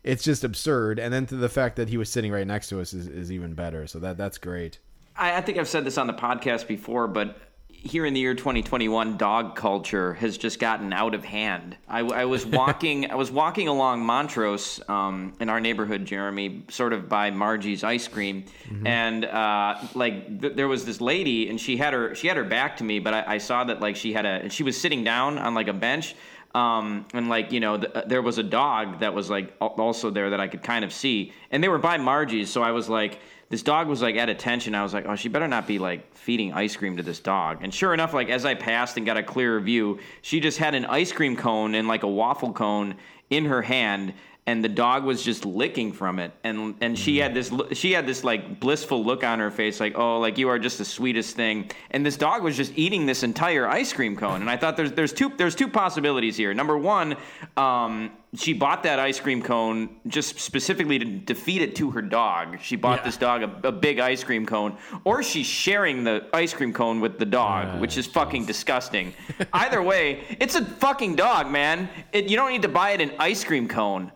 it's just absurd. And then to the fact that he was sitting right next to us is, is even better. So that that's great. I, I think I've said this on the podcast before, but here in the year 2021, dog culture has just gotten out of hand. I, I was walking, I was walking along Montrose um, in our neighborhood, Jeremy, sort of by Margie's ice cream, and uh, like th- there was this lady, and she had her she had her back to me, but I, I saw that like she had a, and she was sitting down on like a bench. Um, and like you know, th- there was a dog that was like also there that I could kind of see, and they were by Margie's, so I was like, this dog was like at attention. I was like, oh, she better not be like feeding ice cream to this dog. And sure enough, like as I passed and got a clearer view, she just had an ice cream cone and like a waffle cone in her hand. And the dog was just licking from it, and and she had this she had this like blissful look on her face, like oh, like you are just the sweetest thing. And this dog was just eating this entire ice cream cone, and I thought there's there's two there's two possibilities here. Number one, um, she bought that ice cream cone just specifically to, defeat it to her dog. She bought this dog a, a big ice cream cone, or she's sharing the ice cream cone with the dog, which is fucking disgusting. Either way, it's a fucking dog, man. It, you don't need to buy it an ice cream cone.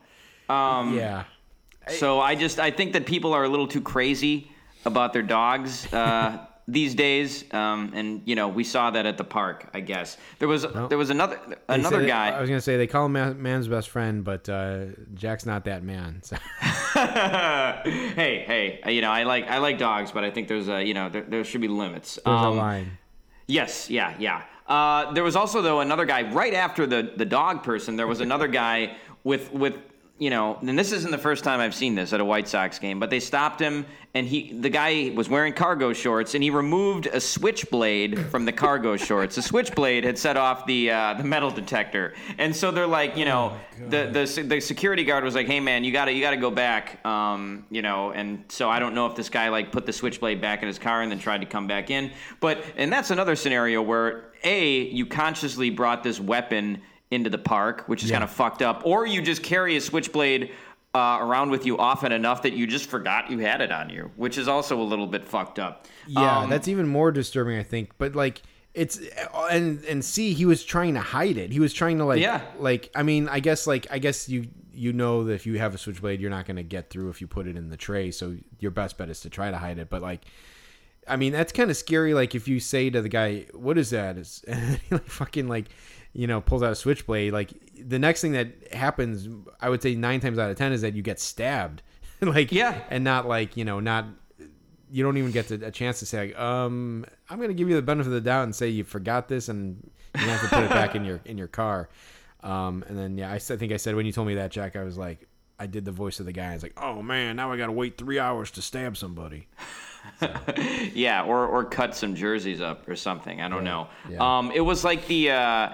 Um, Yeah. So I just I think that people are a little too crazy about their dogs uh, these days, um, and you know we saw that at the park. I guess there was there was another another guy. I was gonna say they call him man, man's best friend, but uh, Jack's not that man. So. hey, hey, uh, you know, I like I like dogs, but I think there's a you know there, there should be limits. There's a Um, line. Yes, yeah, yeah. Uh, there was also though another guy right after the the dog person. There was another guy with with you know, and this isn't the first time I've seen this at a White Sox game, but they stopped him and he the guy was wearing cargo shorts and he removed a switchblade from the cargo shorts. The switchblade had set off the uh, the metal detector, and so they're like, you know, the the the security guard was like, "Hey man, you gotta you gotta go back," um, you know, and so I don't know if this guy like put the switchblade back in his car and then tried to come back in, but and that's another scenario where a you consciously brought this weapon into the park, which is Yeah. kind of fucked up, or you just carry a switchblade uh, around with you often enough that you just forgot you had it on you, which is also a little bit fucked up. Yeah, Um, that's even more disturbing, I think. But like, it's and and see, he was trying to hide it. He was trying to like, Yeah. like I mean, I guess like I guess you you know that if you have a switchblade, you're not going to get through if you put it in the tray. So your best bet is to try to hide it. But like. I mean, that's kind of scary. Like, if you say to the guy, "What is that?" Is like fucking like, you know, pulls out a switchblade. Like, the next thing that happens, I would say nine times out of ten, is that you get stabbed. like, Yeah. and not like you know, not you don't even get to, a chance to say, like, um, I'm going to give you the benefit of the doubt and say you forgot this and you have to put it back in your in your car. Um, and then yeah, I think I said when you told me that, Jack, I was like, I did the voice of the guy. I was like, oh man, now I got to wait three hours to stab somebody. Yeah, or or cut some jerseys up or something. I don't know. yeah. Um, it was like the. Uh,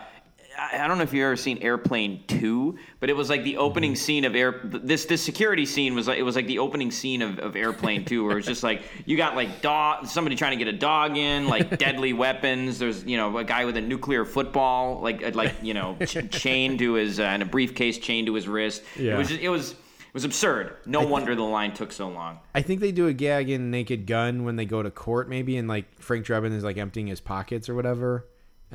I don't know if you've ever seen Airplane Two, but it was like the opening Mm-hmm. scene of Air. This this security scene was like it was like the opening scene of, of Airplane Two, where it's just like you got like dog somebody trying to get a dog in, like deadly weapons. There's you know a guy with a nuclear football, like uh, like you know ch- chained to his uh, and a briefcase chained to his wrist. It Yeah. was just, it was it was absurd. No wonder the line took so long. I think they do a gag in Naked Gun when they go to court, maybe, and like Frank Drebin is like emptying his pockets or whatever,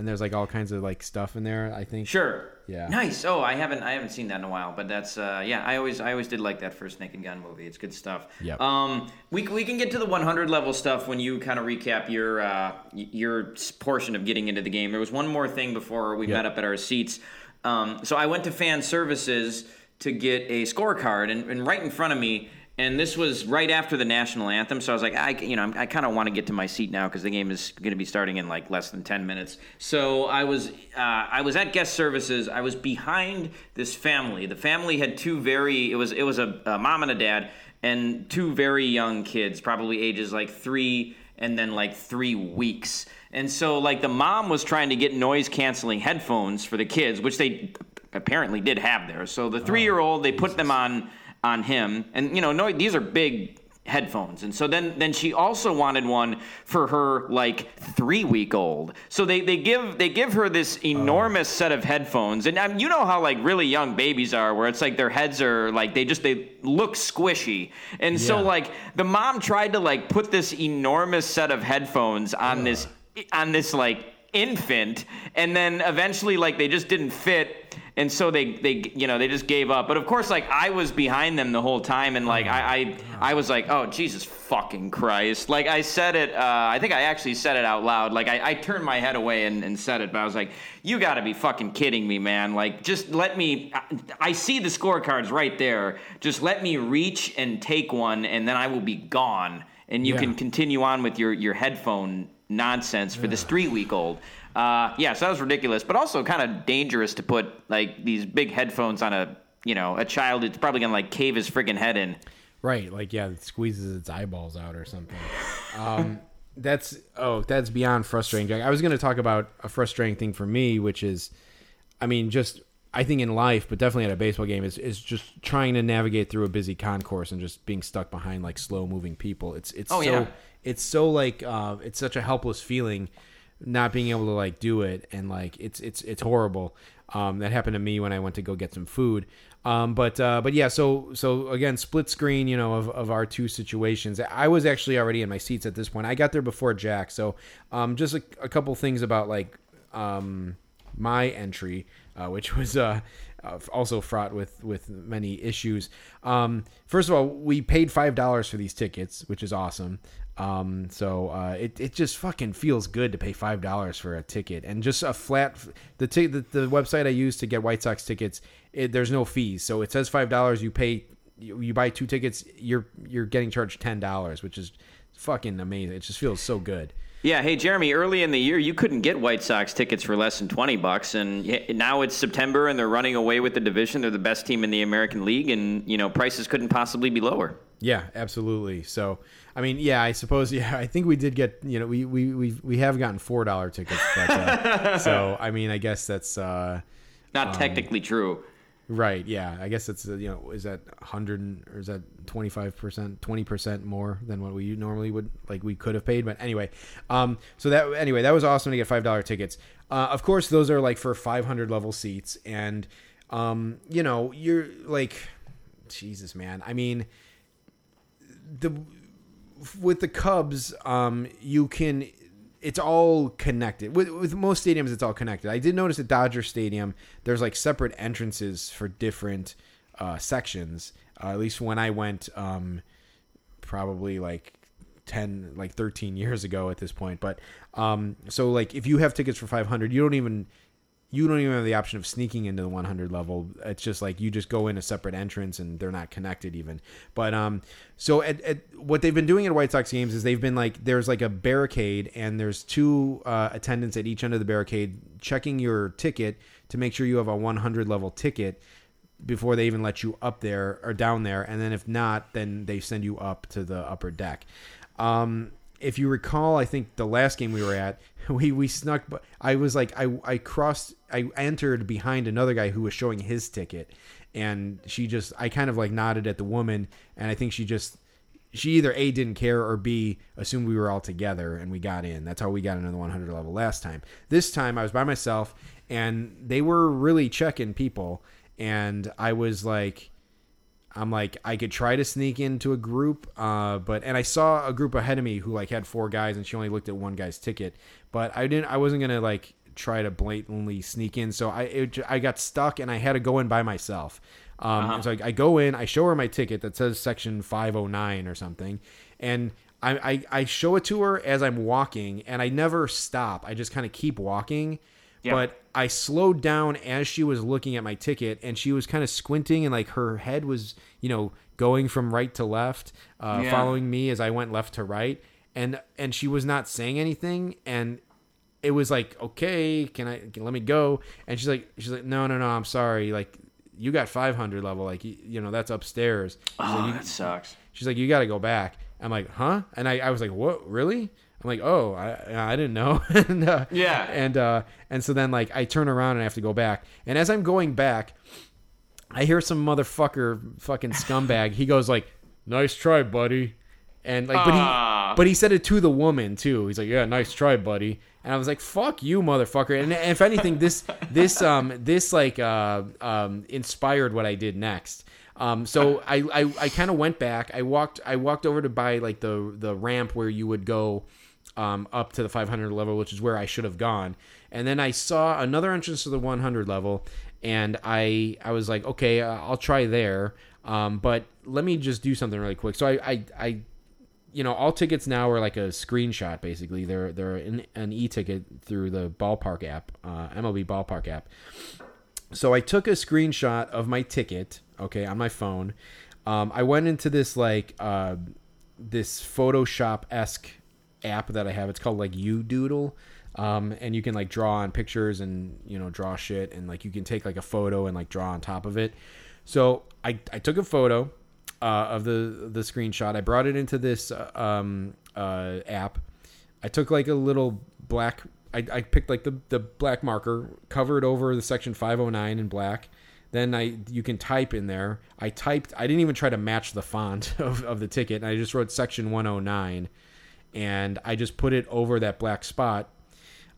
and there's like all kinds of like stuff in there. I think. Sure. Yeah. Nice. Oh, I haven't I haven't seen that in a while, but that's uh, yeah. I always I always did like that first Naked Gun movie. It's good stuff. Yeah. Um, we we can get to the 100 level stuff when you kind of recap your uh your portion of getting into the game. There was one more thing before we Yep. met up at our seats. Um, so I went to fan services to get a scorecard, and, and right in front of me. And this was right after the national anthem, so I was like, I, you know, I kind of want to get to my seat now because the game is going to be starting in like less than ten minutes. So I was, uh, I was at guest services. I was behind this family. The family had two very, it was, it was a, a mom and a dad, and two very young kids, probably ages like three and then like three weeks. And so like the mom was trying to get noise canceling headphones for the kids, which they apparently did have there. So the three year old, they put them on on him, and you know, no, these are big headphones. And so then then she also wanted one for her like three week old so they they give they give her this enormous set of headphones. And um, you know how like really young babies are where it's like their heads are like they just they look squishy. And so like the mom tried to like put this enormous set of headphones on this on this like infant. And then eventually like they just didn't fit and so they they you know they just gave up. But of course like i was behind them the whole time. And like i i, I was like oh jesus fucking christ. Like i said it uh, i think i actually said it out loud. Like i, I turned my head away and, and said it. But i was like you gotta be fucking kidding me man. Like just let me I, I see the scorecards right there. Just let me reach and take one and then i will be gone. And you Yeah. can continue on with your your headphone nonsense for this three week old. Uh, yeah, so that was ridiculous, but also kind of dangerous to put like these big headphones on a you know a child. It's probably gonna like cave his friggin' head in. Right, like yeah, it squeezes its eyeballs out or something. Um, that's oh, that's beyond frustrating, Jack. I was going to talk about a frustrating thing for me, which is, I mean, just I think in life, but definitely at a baseball game, is is just trying to navigate through a busy concourse and just being stuck behind like slow moving people. It's it's Oh, so yeah. it's so like uh, it's such a helpless feeling not being able to like do it and like it's it's it's horrible. Um, that happened to me when i went to go get some food. Um, but uh, but yeah so so again split screen you know of, of our two situations. I was actually already in my seats at this point. I got there before jack. So um, just a, a couple things about like um, my entry uh, which was uh, uh, also fraught with with many issues. Um, first of all we paid five dollars for these tickets which is awesome um, so uh, it, it just fucking feels good to pay five dollars for a ticket and just a flat the, t- the the website I use to get White Sox tickets. It, there's no fees, so it says five dollars. You pay you, you buy two tickets, you're you're getting charged ten dollars, which is fucking amazing. It just feels so good. Yeah, hey Jeremy, early in the year you couldn't get White Sox tickets for less than 20 bucks and now it's September and they're running away with the division. They're the best team in the American League and, you know, prices couldn't possibly be lower. Yeah, absolutely. So, I mean, yeah, I suppose, yeah, I think we did get, you know, we we we, we have gotten four dollar tickets, but uh, so I mean, I guess that's uh, Not technically true. Right. Yeah. I guess it's uh, you know is that hundred or is that twenty five percent, twenty percent more than what we normally would like we could have paid. But anyway, um, so that anyway that was awesome to get five dollar tickets. Uh, of course, those are like for five hundred level seats, and um, you know you're like, Jesus, man. I mean, the with the Cubs, um, you can. It's all connected. With with most stadiums, it's all connected. I did notice at Dodger Stadium, there's like separate entrances for different uh, sections. Uh, at least when I went, um, probably like 10 like 13 years ago at this point but um so like if you have tickets for 500 you don't even you don't even have the option of sneaking into the 100 level. It's just like you just go in a separate entrance and they're not connected even. But um so at, at what they've been doing at white sox games is they've been like there's like a barricade and there's two uh, attendants at each end of the barricade checking your ticket to make sure you have a 100 level ticket before they even let you up there or down there. And then if not then they send you up to the upper deck. Um if you recall, I think the last game we were at, we we snuck. But I was like, I I crossed, I entered behind another guy who was showing his ticket, and she just, I kind of like nodded at the woman, and I think she just, she either a didn't care or b assumed we were all together and we got in. That's how we got into the 100 level last time. This time I was by myself, and they were really checking people, and I was like. I'm like I could try to sneak into a group, uh, but and I saw a group ahead of me who like had four guys, and she only looked at one guy's ticket. But I didn't. I wasn't gonna like try to blatantly sneak in, so I it, I got stuck, and I had to go in by myself. Um, and So I, I go in, I show her my ticket that says section 509 or something, and I, I I show it to her as I'm walking, and I never stop. I just kind of keep walking. Yeah. But I slowed down as she was looking at my ticket, and she was kind of squinting, and like her head was, you know, going from right to left, uh, Yeah. following me as I went left to right, and and she was not saying anything, and it was like, okay, can I can, let me go? And she's like, she's like, no, no, no, I'm sorry, like you got 500 level, like you, you know that's upstairs. She's Oh, like, that sucks. She's like, you got to go back. I'm like, huh? And I, I was like, what? Really? I'm like, oh, I, I didn't know. and, uh, Yeah. And uh, and so then like I turn around and I have to go back. And as I'm going back, I hear some motherfucker, fucking scumbag. He goes like, nice try, buddy. And like, but Ah. he, but he said it to the woman too. He's like, yeah, nice try, buddy. And I was like, fuck you, motherfucker. And, and if anything, this this um this like uh um inspired what I did next. Um, so I, I, I kind of went back. I walked I walked over to buy like the the ramp where you would go um, up to the 500 level, which is where I should have gone. And then I saw another entrance to the 100 level, and I I was like, okay, uh, I'll try there. Um, but let me just do something really quick. So I I, I you know, all tickets now are like a screenshot. Basically, they're they're an, e-ticket through the Ballpark app, uh, MLB Ballpark app. So I took a screenshot of my ticket, okay, on my phone. Um, I went into this like uh, this Photoshop esque app that I have. It's called like UDoodle. Um, and you can like draw on pictures and you know draw shit and like you can take like a photo and like draw on top of it. So I, I took a photo uh, of the the screenshot. I brought it into this uh, um, uh, app. I took like a little black. I, I picked like the the black marker, covered over the section 509 in black. Then I you can type in there. I typed. I didn't even try to match the font of, of the ticket. I just wrote section 109, and I just put it over that black spot.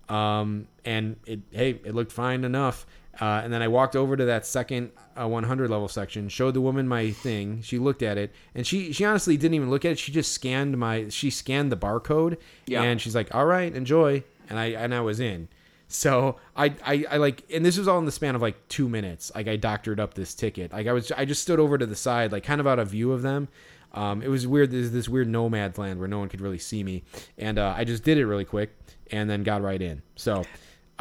Um, and it hey, it looked fine enough. Uh, and then I walked over to that second uh, 100 level section, showed the woman my thing. She looked at it, and she she honestly didn't even look at it. She just scanned my she scanned the barcode, Yeah. and she's like, "All right, enjoy." And I and I was in. So I, I I like, and this was all in the span of like two minutes. Like I doctored up this ticket. Like I was I just stood over to the side, like kind of out of view of them. Um, it was weird. There's this weird nomad land where no one could really see me, and uh, I just did it really quick, and then got right in. So,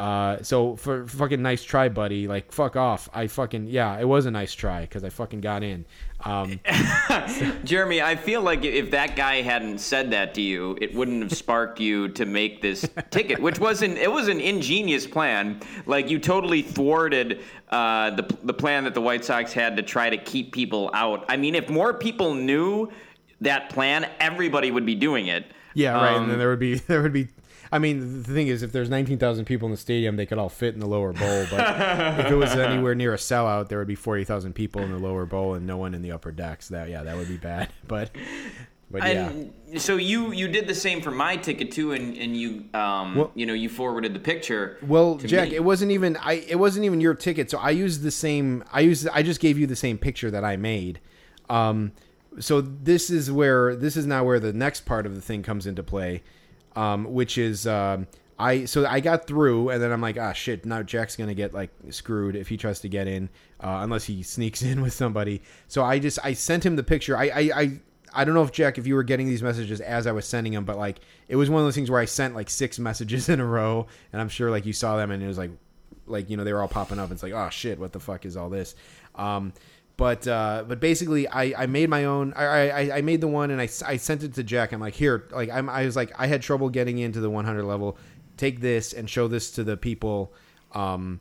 uh, so for fucking nice try, buddy. Like fuck off. I fucking yeah, it was a nice try because I fucking got in. Um, Jeremy, I feel like if that guy hadn't said that to you, it wouldn't have sparked you to make this ticket, which wasn't. It was an ingenious plan. Like you totally thwarted uh, the the plan that the White Sox had to try to keep people out. I mean, if more people knew that plan, everybody would be doing it. yeah, right. and Um, then there would be there would be. I mean, the thing is, if there's 19,000 people in the stadium, they could all fit in the lower bowl. But if it was anywhere near a sellout, there would be 40,000 people in the lower bowl and no one in the upper decks. That yeah, that would be bad. But but yeah. And so you you did the same for my ticket too, and and you um Well- you know you forwarded the picture. Well, Jack, me. it wasn't even I. It wasn't even your ticket. So I used the same. I used. I just gave you the same picture that I made. Um, so this is where this is now where the next part of the thing comes into play, um, which is um, I. So I got through, and then I'm like, ah, shit. Now Jack's gonna get like screwed if he tries to get in, uh, unless he sneaks in with somebody. So I just I sent him the picture. I I. I I don't know if Jack, if you were getting these messages as I was sending them, but like it was one of those things where I sent like six messages in a row, and I'm sure like you saw them, and it was like, like you know they were all popping up. It's like, oh shit, what the fuck is all this? Um, but uh, but basically, I, I made my own. I, I I made the one, and I, I sent it to Jack. I'm like, here, like I'm I was like I had trouble getting into the 100 level. Take this and show this to the people. Um,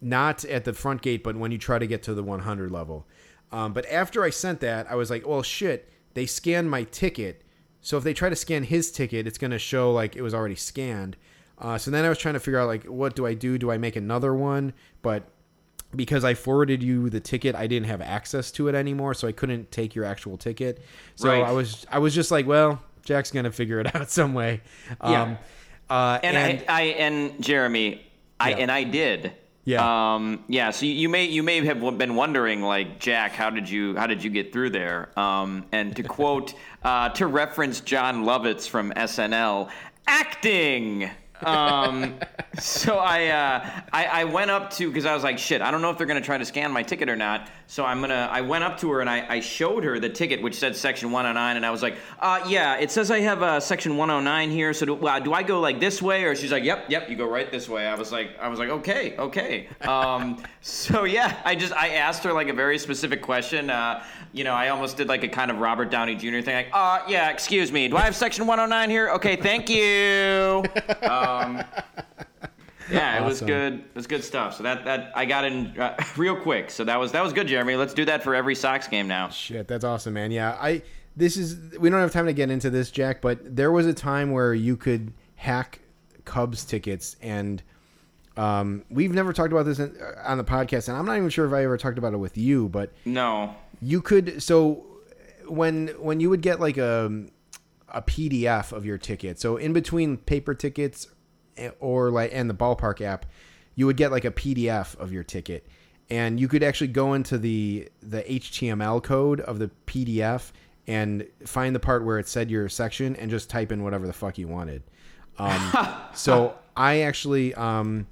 not at the front gate, but when you try to get to the 100 level. Um, but after I sent that, I was like, well, shit, they scanned my ticket. So if they try to scan his ticket, it's going to show like it was already scanned. Uh, so then I was trying to figure out like what do I do? Do I make another one? But because I forwarded you the ticket, I didn't have access to it anymore, so I couldn't take your actual ticket. So Right. I was I was just like, well, Jack's gonna figure it out some way. Um, Yeah. Uh, And, and, I, I and Jeremy, I Yeah. and I did. Yeah. Um, yeah. So you, you may you may have been wondering, like Jack, how did you how did you get through there? Um, and to quote, uh, to reference Jon Lovitz from SNL, acting. Um, so I, uh, I I went up to because I was like, shit, I don't know if they're gonna try to scan my ticket or not. So I'm gonna. I went up to her and I, I showed her the ticket which said section 109, and I was like, uh, yeah, it says I have uh, section 109 here. So do, uh, do I go like this way or she's like, yep, yep, you go right this way. I was like, I was like, okay, okay. Um, so yeah, I just I asked her like a very specific question. Uh, you know, I almost did like a kind of Robert Downey Jr. thing, like, uh, yeah, excuse me, do I have section 109 here? Okay, thank you. Um, yeah, it was good. It was good stuff. So that that I got in uh, real quick. So that was that was good, Jeremy. Let's do that for every Sox game now. Shit, that's awesome, man. Yeah, I this is we don't have time to get into this, Jack, but there was a time where you could hack Cubs tickets, and um, we've never talked about this in, uh, on the podcast, and I'm not even sure if I ever talked about it with you, but No. you could so when when you would get like a a PDF of your ticket. So in between paper tickets or like and the ballpark app, you would get like a PDF of your ticket. And you could actually go into the the HTML code of the PDF and find the part where it said your section and just type in whatever the fuck you wanted. Um, so I actually um,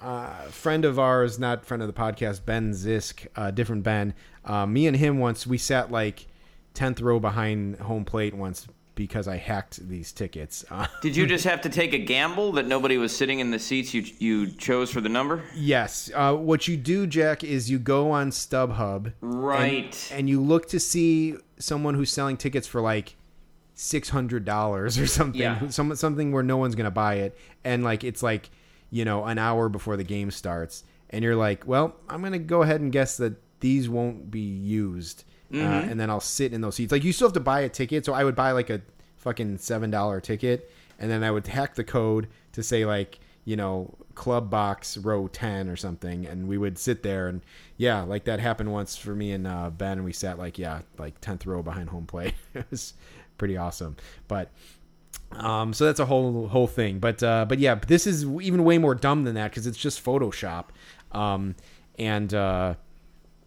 uh, friend of ours, not friend of the podcast, Ben Zisk, uh, different Ben. Uh, me and him once we sat like tenth row behind home plate once because I hacked these tickets. Did you just have to take a gamble that nobody was sitting in the seats you you chose for the number? yes, uh, what you do, Jack, is you go on StubHub, Right. and, you look to see someone who's selling tickets for like six hundred dollars or something, Yeah. some, something where no one's gonna buy it, and like it's like you know an hour before the game starts, and you're like, well, I'm gonna go ahead and guess that these won't be used, uh, and then I'll sit in those seats. Like you still have to buy a ticket, so I would buy like a fucking seven dollar ticket, and then I would hack the code to say like you know club box row 10 or something and we would sit there and yeah like that happened once for me and uh, ben and we sat like yeah like 10th row behind home plate it was pretty awesome. But um, so that's a whole whole thing. But uh, but yeah this is even way more dumb than that because it's just photoshop. Um, and uh,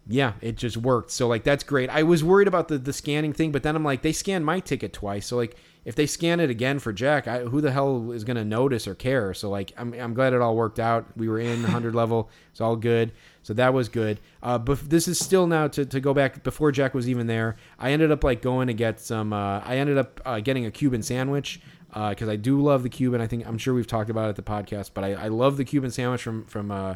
yeah, it just worked. So like that's great. I was worried about the the scanning thing, but then I'm like, they scanned my ticket twice. So like if they scan it again for Jack, I, who the hell is gonna notice or care? So like I'm I'm glad it all worked out. We were in 100 level. It's all good. So that was good. Uh, but this is still now to, to go back before Jack was even there. I ended up like going to get some. Uh, I ended up uh, getting a Cuban sandwich because I do love the Cuban. I think I'm sure we've talked about it at the podcast, but I, I love the Cuban sandwich from from uh,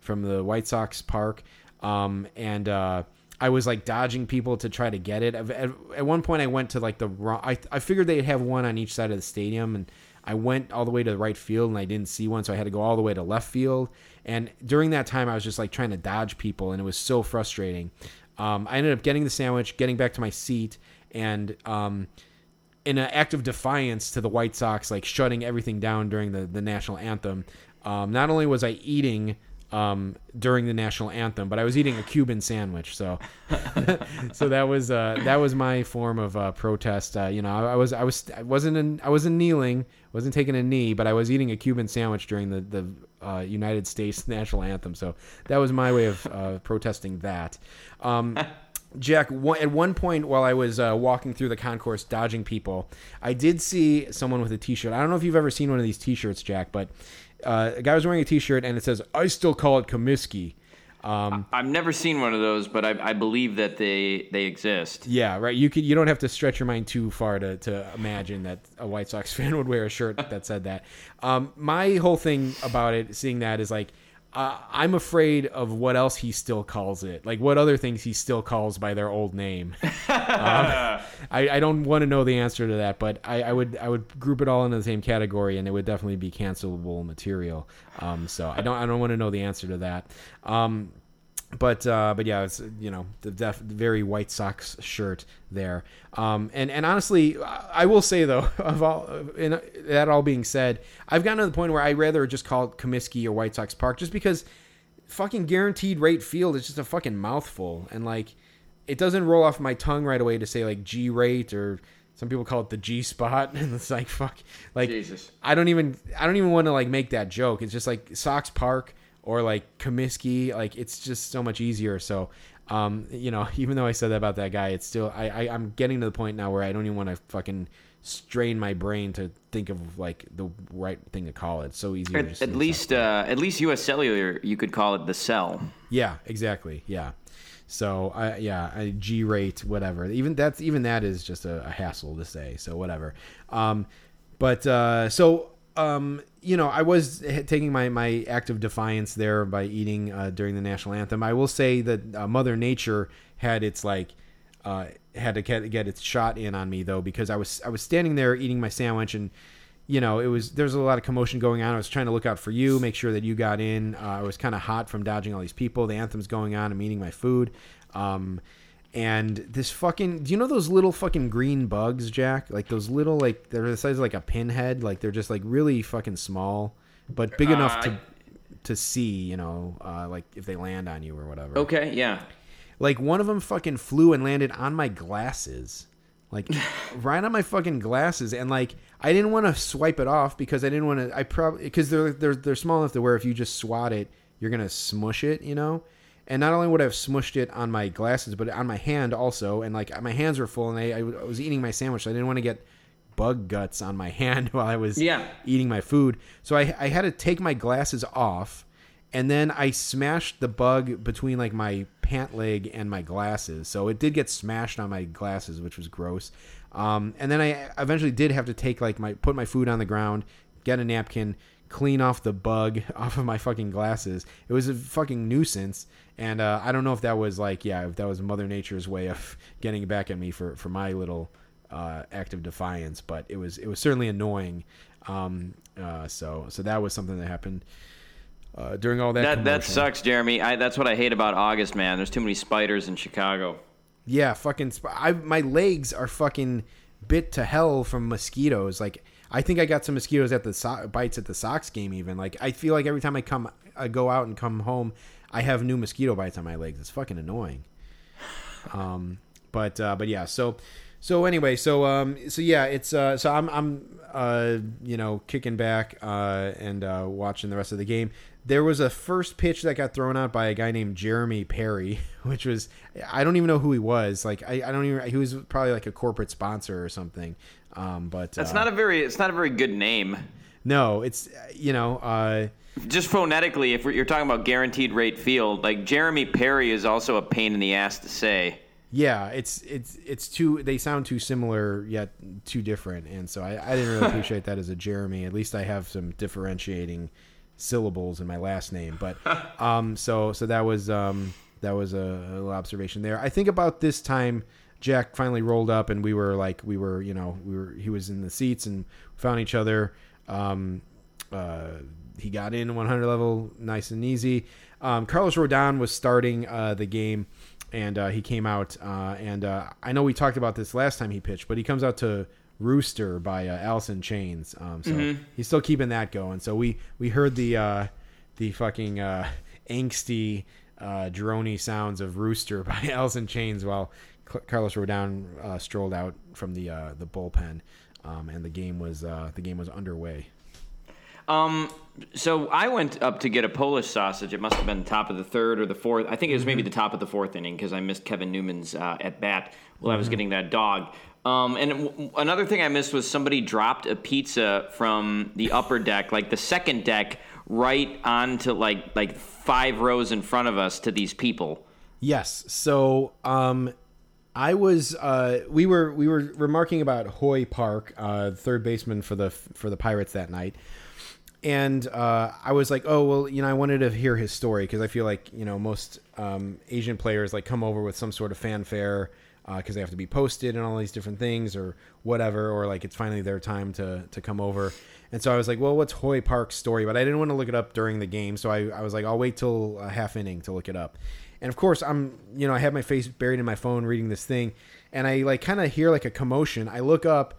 from the White Sox park. Um, and uh, I was like dodging people to try to get it. At, at, one point, I went to like the wrong. I, I figured they'd have one on each side of the stadium, and I went all the way to the right field, and I didn't see one, so I had to go all the way to left field. And during that time, I was just like trying to dodge people, and it was so frustrating. Um, I ended up getting the sandwich, getting back to my seat, and um, in an act of defiance to the White Sox, like shutting everything down during the, the national anthem. Um, not only was I eating um, during the national anthem, but I was eating a Cuban sandwich. So, so that was uh, that was my form of uh, protest. Uh, you know, I, I was I was I wasn't in, I wasn't kneeling, wasn't taking a knee, but I was eating a Cuban sandwich during the the uh, United States national anthem. So that was my way of uh, protesting that. Um, Jack, one, at one point while I was uh, walking through the concourse dodging people, I did see someone with a T-shirt. I don't know if you've ever seen one of these T-shirts, Jack, but uh, a guy was wearing a T-shirt and it says, "I still call it Comiskey." Um, I've never seen one of those, but I, I believe that they they exist. yeah, right. You could you don't have to stretch your mind too far to, to imagine that a White Sox fan would wear a shirt that said that. Um, my whole thing about it, seeing that, is like. Uh, I'm afraid of what else he still calls it, like what other things he still calls by their old name. um, I, I don't want to know the answer to that, but I, I would I would group it all into the same category, and it would definitely be cancelable material. Um, so I don't I don't want to know the answer to that. Um, but uh, but yeah, it's you know the def- very White Sox shirt there. Um, and and honestly, I will say though, of all in, that all being said, I've gotten to the point where I rather just call it Comiskey or White Sox Park, just because fucking guaranteed rate field is just a fucking mouthful, and like it doesn't roll off my tongue right away to say like G rate or some people call it the G spot, and it's like fuck, like Jesus. I don't even I don't even want to like make that joke. It's just like Sox Park or like Comiskey. Like it's just so much easier. So, um, you know, even though I said that about that guy, it's still I, I I'm getting to the point now where I don't even want to fucking strain my brain to think of like the right thing to call it. It's so easy. At, at least, uh, at least U.S. Cellular, you could call it the cell. Yeah, exactly. Yeah. So I yeah, I G rate whatever. Even that's even that is just a, a hassle to say. So whatever. Um, but uh, so um, you know, I was taking my my act of defiance there by eating uh, during the national anthem. I will say that uh, Mother Nature had its like uh, had to get, get its shot in on me though because I was I was standing there eating my sandwich and you know it was there was a lot of commotion going on. I was trying to look out for you, make sure that you got in. Uh, I was kind of hot from dodging all these people. The anthem's going on. I'm eating my food. Um, and this fucking do you know those little fucking green bugs, Jack? Like those little like they're the size of like a pinhead. Like they're just like really fucking small, but big enough to to see. You know, uh, like if they land on you or whatever. Okay, yeah. Like one of them fucking flew and landed on my glasses. Like right on my fucking glasses and like I didn't want to swipe it off because I didn't want to I probably cuz they're they're they're small enough to where if you just swat it, you're going to smush it, you know? And not only would I have smushed it on my glasses, but on my hand also. And like my hands were full, and I, I was eating my sandwich. So I didn't want to get bug guts on my hand while I was Yeah. eating my food. So I, I had to take my glasses off, and then I smashed the bug between like my pant leg and my glasses. So it did get smashed on my glasses, which was gross. Um, and then I eventually did have to take like my put my food on the ground, get a napkin, clean off the bug off of my fucking glasses. It was a fucking nuisance. And uh, I don't know if that was like, yeah, if that was Mother Nature's way of getting back at me for, for my little uh, act of defiance, but it was it was certainly annoying. Um, uh, so so that was something that happened uh, during all that. That that sucks, Jeremy. I, that's what I hate about August, man. There's too many spiders in Chicago. Yeah, fucking. Sp- I my legs are fucking bit to hell from mosquitoes. Like I think I got some mosquitoes at the so- bites at the Sox game. Even like I feel like every time I come, I go out and come home, I have new mosquito bites on my legs. It's fucking annoying. Um, but uh, but yeah, so so anyway, so um, so yeah, it's uh, so I'm I'm uh, you know kicking back uh, and uh, watching the rest of the game. There was a first pitch that got thrown out by a guy named Jeremy Perry, which was I don't even know who he was. Like I, I don't even he was probably like a corporate sponsor or something. Um, but That's uh, not a very it's not a very good name. no, it's you know uh, Just phonetically, if you're talking about guaranteed rate field, like Jeremy Perry is also a pain in the ass to say. Yeah, it's it's it's too they sound too similar yet too different, and so I, I didn't really appreciate that as a Jeremy. At least I have some differentiating syllables in my last name, but um, so so that was um that was a, a little observation there. I think about this time. Jack finally rolled up, and we were like, we were, you know, we were. He was in the seats, and found each other. Um, uh, he got in 100 level nice and easy. Um, Carlos Rodon was starting uh, the game, and uh, he came out. Uh, and uh, I know we talked about this last time he pitched, but he comes out to Rooster by uh, Alice in Chains. Um, so he's still keeping that going. So we we heard the uh, the fucking uh, angsty uh, drony sounds of Rooster by Alice in Chains while Carlos Rodon uh, strolled out from the uh, the bullpen. Um, and the game was uh, the game was underway. Um, so I went up to get a Polish sausage. It must have been the top of the third or the fourth. I think it was maybe the top of the fourth inning because I missed Kevin Newman's uh, at bat while I was getting that dog. Um, and w- another thing I missed was somebody dropped a pizza from the upper deck, like the second deck, right onto like like five rows in front of us to these people. Yes. So, um, I was uh, we were we were remarking about Hoy Park, uh, third baseman for the for the Pirates that night, and uh, I was like, oh well, you know, I wanted to hear his story because I feel like you know most um, Asian players like come over with some sort of fanfare because they have to be posted and all these different things or whatever, or like it's finally their time to to come over. And so I was like, well, what's Hoy Park's story? But I didn't want to look it up during the game, so I, I was like, I'll wait till a half inning to look it up. And of course, I'm you know I have my face buried in my phone reading this thing, and I like kind of hear like a commotion. I look up,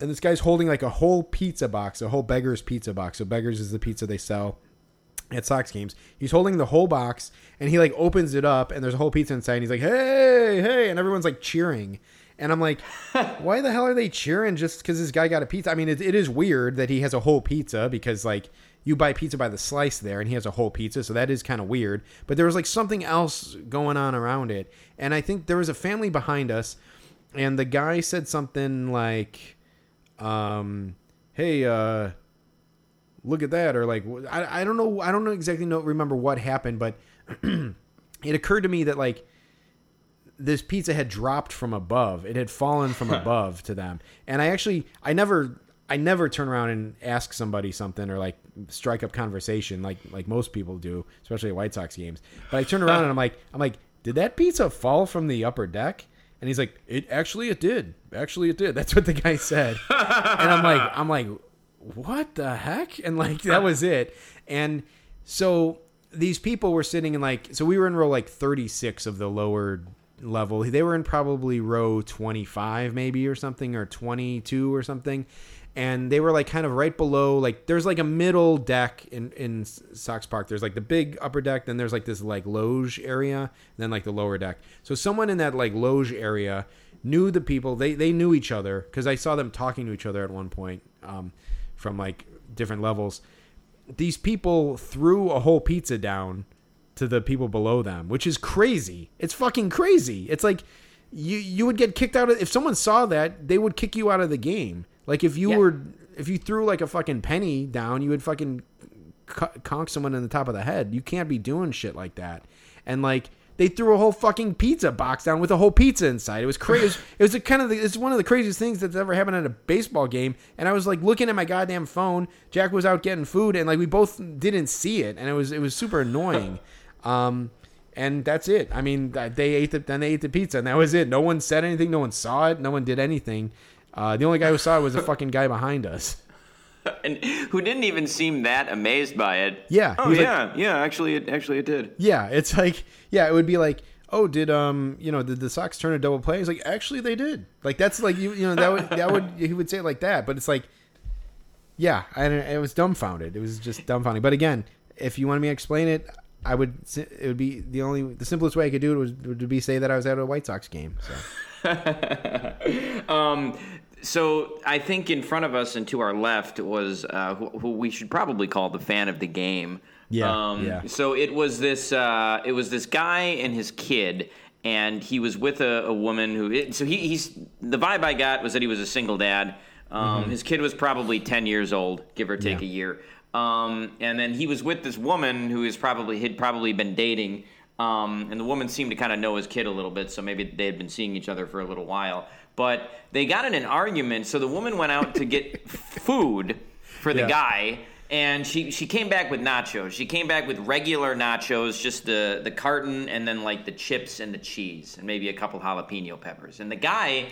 and this guy's holding like a whole pizza box, a whole beggar's pizza box. So beggars is the pizza they sell at Sox games. He's holding the whole box and he like opens it up and there's a whole pizza inside and he's like, "Hey, hey!" and everyone's like cheering. And I'm like, why the hell are they cheering just because this guy got a pizza? I mean, it, it is weird that he has a whole pizza because like you buy pizza by the slice there and he has a whole pizza, so that is kind of weird. But there was like something else going on around it, and I think there was a family behind us, and the guy said something like, um, "Hey, uh." look at that or like I, I don't know i don't know exactly know remember what happened but it occurred to me that like this pizza had dropped from above. It had fallen from above to them. And i actually i never i never turn around and ask somebody something or like strike up conversation like like most people do especially at white sox games. But i turn around and i'm like i'm like did that pizza fall from the upper deck and he's like it actually it did actually it did that's what the guy said and i'm like i'm like what the heck? And like that was it. And so these people were sitting in like so we were in row like 36 of the lower level. They were in probably row 25 maybe or something or 22 or something. And they were like kind of right below like there's like a middle deck in in Sox Park. There's like the big upper deck, then there's like this like loge area, then like the lower deck. So someone in that like loge area knew the people. They they knew each other because I saw them talking to each other at one point. Um, from like different levels. These people threw a whole pizza down to the people below them, which is crazy. It's fucking crazy. It's like you you would get kicked out of if someone saw that, they would kick you out of the game. Like if you Yeah. were if you threw like a fucking penny down, you would fucking conk someone in the top of the head. You can't be doing shit like that. And like they threw a whole fucking pizza box down with a whole pizza inside. It was crazy. It was, a kind of the, it's one of the craziest things that's ever happened at a baseball game. And I was like looking at my goddamn phone. Jack was out getting food, and like we both didn't see it, and it was it was super annoying. Um, and that's it. I mean, they ate the then they ate the pizza, and that was it. No one said anything. No one saw it. No one did anything. Uh, the only guy who saw it was the fucking guy behind us. and who didn't even seem that amazed by it. Yeah, Oh he was like- yeah, yeah. Actually, it actually it did. Yeah, it's like yeah, it would be like, oh, did um, you know, did the Sox turn a double play? He's like, actually, they did. Like that's like you, you know, that would that would he would say it like that, but it's like, yeah, I it was dumbfounded. It was just dumbfounding. But again, if you wanted me to explain it, I would. It would be the only the simplest way I could do it was would be say that I was at a White Sox game. So Um, so I think in front of us and to our left was uh, who, who we should probably call the fan of the game. Yeah, Um, yeah. So it was this. Uh, it was this guy and his kid, and he was with a, a woman who. So he, he's the vibe I got was that he was a single dad. Um, His kid was probably ten years old, give or take Mm-hmm. Yeah. a year. Um, and then he was with this woman who is probably had probably been dating. Um, and the woman seemed to kind of know his kid a little bit, so maybe they had been seeing each other for a little while. But they got in an argument, so the woman went out to get food for the Yeah. guy, and she she came back with nachos. She came back with regular nachos, just the the carton, and then like the chips and the cheese, and maybe a couple jalapeno peppers. And the guy.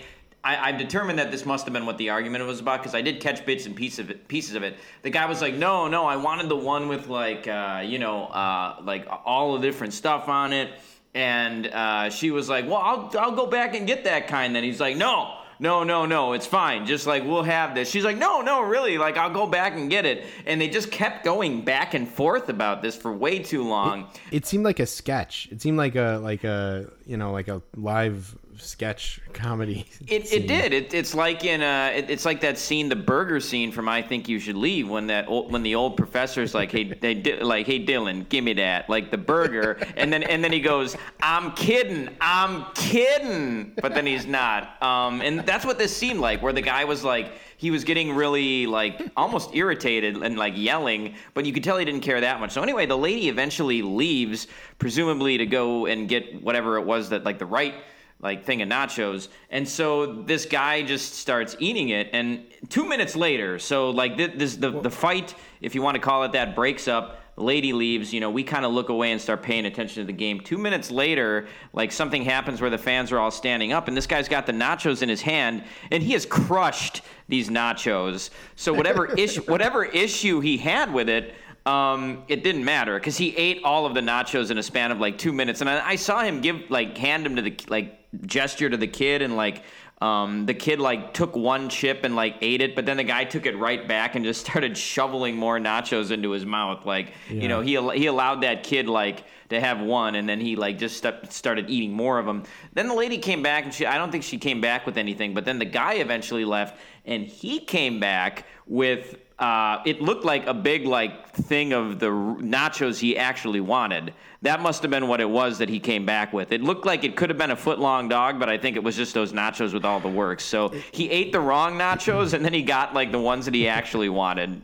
I, I've determined that this must have been what the argument was about because I did catch bits and pieces of it. Pieces of it. The guy was like, "No, no, I wanted the one with like, uh, you know, uh, like all the different stuff on it." And uh, she was like, "Well, I'll I'll go back and get that kind." Then he's like, "No, no, no, no, it's fine. Just like we'll have this." She's like, "No, no, really. Like I'll go back and get it." And they just kept going back and forth about this for way too long. it seemed like a sketch. It seemed like a like a you know like a live sketch comedy. It, it did. It, it's like in uh, it, it's like that scene, the burger scene from I Think You Should Leave, when that old, when the old professor's like, hey, they Di- like, hey Dylan, give me that, like the burger, and then and then he goes, I'm kidding, I'm kidding, but then he's not. Um, and that's what this seemed like, where the guy was like, he was getting really like almost irritated and like yelling, but you could tell he didn't care that much. So anyway, the lady eventually leaves, presumably to go and get whatever it was that like the right like thing of nachos. And so this guy just starts eating it and two minutes later so like thi- this the, the fight if you want to call it that breaks up. The lady leaves you know we kind of look away and start paying attention to the game. Two minutes later like something happens where the fans are all standing up and this guy's got the nachos in his hand and he has crushed these nachos. So whatever issue whatever issue he had with it um, it didn't matter because he ate all of the nachos in a span of like two minutes, and I, I saw him give like hand him to the like gesture to the kid, and like um, the kid like took one chip and like ate it, but then the guy took it right back and just started shoveling more nachos into his mouth. Like you know, he he allowed that kid like to have one, and then he like just st- started eating more of them. Then the lady came back, and she I don't think she came back with anything, but then the guy eventually left, and he came back with. Uh, it looked like a big like thing of the nachos he actually wanted. That must have been what it was that he came back with. It looked like it could have been a foot long dog, but I think it was just those nachos with all the works. So he ate the wrong nachos, and then he got like the ones that he actually wanted.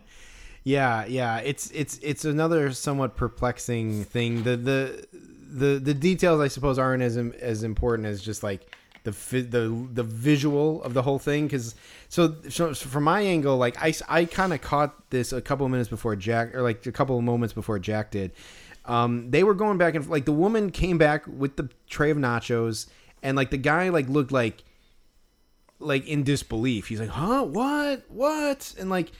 Yeah, yeah. It's it's it's another somewhat perplexing thing. The the the the details, I suppose, aren't as as important as just like the the the visual of the whole thing. Because so, so from my angle, like I I kind of caught this a couple of minutes before Jack, or like a couple of moments before Jack did. Um, they were going back and like the woman came back with the tray of nachos, and like the guy like looked like like in disbelief. He's like, "Huh? What? What?" And like,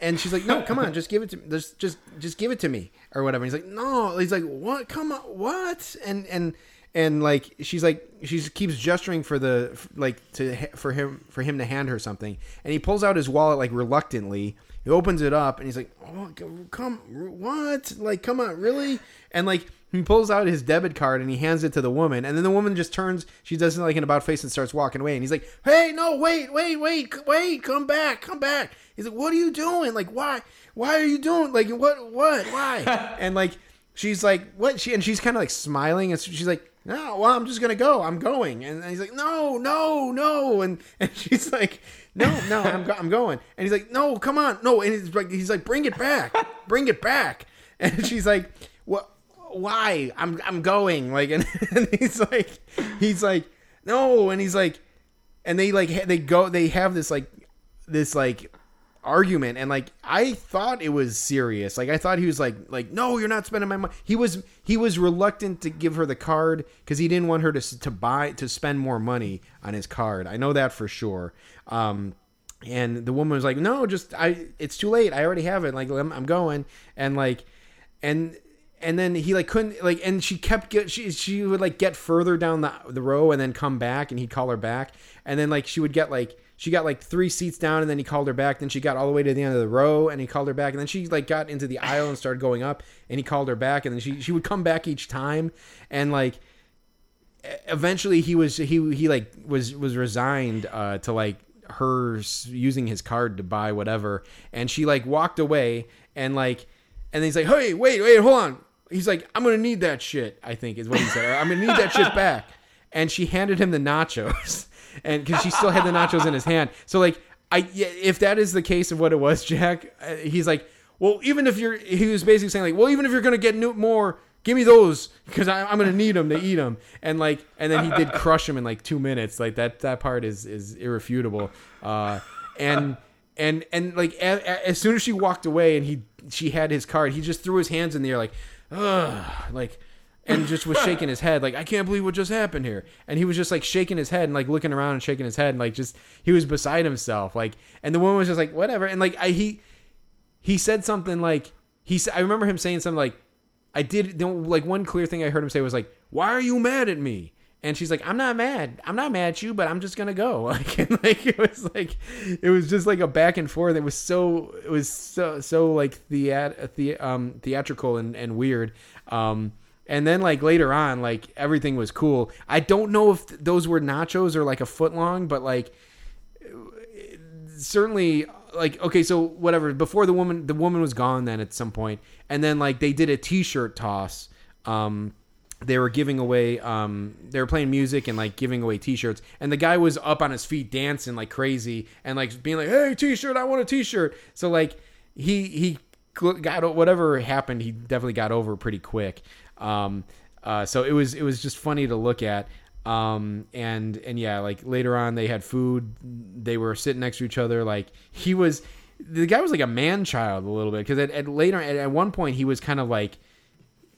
and she's like, "No, come on, just give it to me. Just, just, just give it to me, or whatever." He's like, "No." He's like, "What? Come on, what?" And and and like, she's like, she keeps gesturing for the like to for him for him to hand her something, and he pulls out his wallet like reluctantly. He opens it up, and he's like, "Oh, come, what? Like, come on, really?" And like. He pulls out his debit card and he hands it to the woman, and then the woman just turns. She does like an about face and starts walking away. And he's like, "Hey, no, wait, wait, wait, wait, come back, come back." He's like, "What are you doing? Like, why? Why are you doing? Like, what? What? Why?" and like, she's like, "What?" She and she's kind of like smiling, and she's like, "No, well, I'm just gonna go. I'm going." And he's like, "No, no, no," and and she's like, "No, no, I'm go- I'm going." And he's like, "No, come on, no," and he's like, he's like, "Bring it back, bring it back," and she's like, "What?" why i'm i'm going like and, and he's like he's like no and he's like and they like they go they have this like this like argument and like i thought it was serious. Like i thought he was like like no you're not spending my money. He was he was reluctant to give her the card because he didn't want her to to buy to spend more money on his card. I know that for sure. Um and the woman was like no just i it's too late. I already have it. Like i'm, I'm going. And like and and then he like couldn't like and she kept get she she would like get further down the the row and then come back and he'd call her back. And then like she would get like she got like three seats down and then he called her back. Then she got all the way to the end of the row and he called her back. And then she like got into the aisle and started going up and he called her back. And then she she would come back each time. And like eventually he was he he like was was resigned uh to like her using his card to buy whatever. And she like walked away and like and then he's like hey wait wait hold on. He's like i'm gonna need that shit i think is what he said. I'm gonna need that shit back. And she handed him the nachos and because she still had the nachos in his hand so like i if that is the case of what it was jack uh, he's like well even if you're he was basically saying like well even if you're gonna get new, more give me those because I'm gonna need them to eat them. And like, and then he did crush him in like two minutes. Like that that part is is irrefutable. Uh, and and and like a, as soon as she walked away and he she had his card, he just threw his hands in the air like, ugh, like. And just was shaking his head like I can't believe what just happened here. And he was just like shaking his head and like looking around and shaking his head and like just he was beside himself. Like and the woman was just like whatever. And like I he he said something like he I remember him saying something like I did like one clear thing I heard him say was like why are you mad at me and she's like I'm not mad I'm not mad at you but I'm just gonna go like and like it was like it was just like a back and forth it was so it was so so like theat the um theatrical and and weird um and then like later on like everything was cool. I don't know if th- those were nachos or like a foot long but like certainly like okay so whatever. Before the woman the woman was gone then at some point and then like they did a t-shirt toss. Um they were giving away um they were playing music and like giving away t-shirts. And the guy was up on his feet dancing like crazy and like being like hey t-shirt i want a t-shirt. So like he he got whatever happened he definitely got over pretty quick um uh so it was it was just funny to look at. Um and and yeah like later on they had food. They were sitting next to each other. Like he was the guy was like a man child a little bit. Because at, at later at, at one point he was kind of like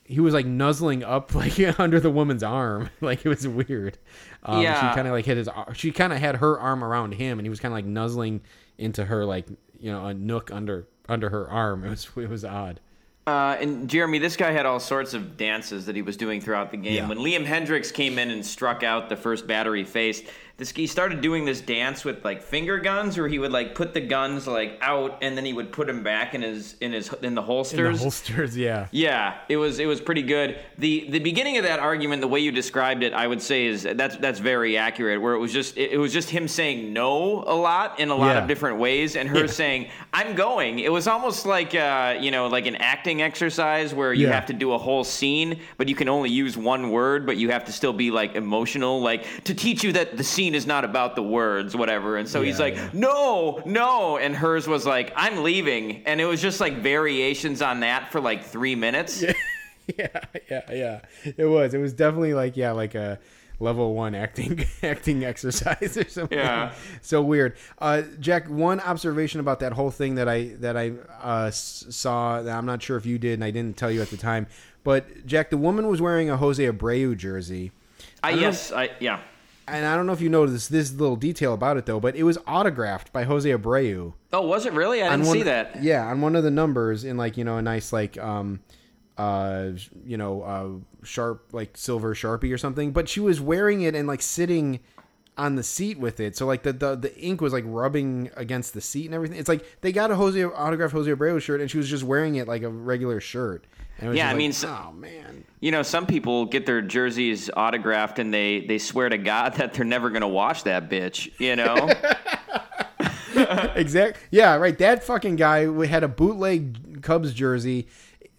he was like nuzzling up like under the woman's arm. Like it was weird. Um, Yeah. she kind of like hit his she kind of had her arm around him and he was kind of like nuzzling into her like you know a nook under under her arm. It was it was odd Uh, and Jeremy, this guy had all sorts of dances that he was doing throughout the game. Yeah. When Liam Hendriks came in and struck out the first batter he faced, this he started doing this dance with like finger guns, where he would like put the guns like out and then he would put them back in his in his in the holsters. In the holsters, yeah. Yeah, it was it was pretty good. the The beginning of that argument, the way you described it, I would say is that's that's very accurate. Where it was just it, it was just him saying no a lot in a lot Yeah. of different ways, and her saying I'm going. It was almost like uh, you know like an acting exercise where you Yeah. have to do a whole scene, but you can only use one word, but you have to still be like emotional, like to teach you that the scene is not about the words, whatever. And so he's like, yeah. no, no. And hers was like, I'm leaving. And it was just like variations on that for like three minutes. yeah, yeah, yeah. It was. It was definitely like yeah, like a level one acting acting exercise or something. Yeah. So weird. Uh, Jack, one observation about that whole thing that I that I uh, saw that I'm not sure if you did and I didn't tell you at the time, but Jack, the woman was wearing a Jose Abreu jersey. I, don't know- yes, I yeah. And I don't know if you noticed this little detail about it though, but it was autographed by Jose Abreu. Oh, was it really? I didn't one, see that. Yeah, on one of the numbers in like you know a nice like um uh you know uh sharp like silver sharpie or something. But she was wearing it and like sitting on the seat with it. So like the the, the ink was like rubbing against the seat and everything. It's like they got a Jose autographed Jose Abreu shirt and she was just wearing it like a regular shirt. And it was Yeah, I like, mean, s- oh man. You know, some people get their jerseys autographed and they they swear to God that they're never gonna wash that bitch. You know? exact. Yeah, right. That fucking guy we had a bootleg Cubs jersey,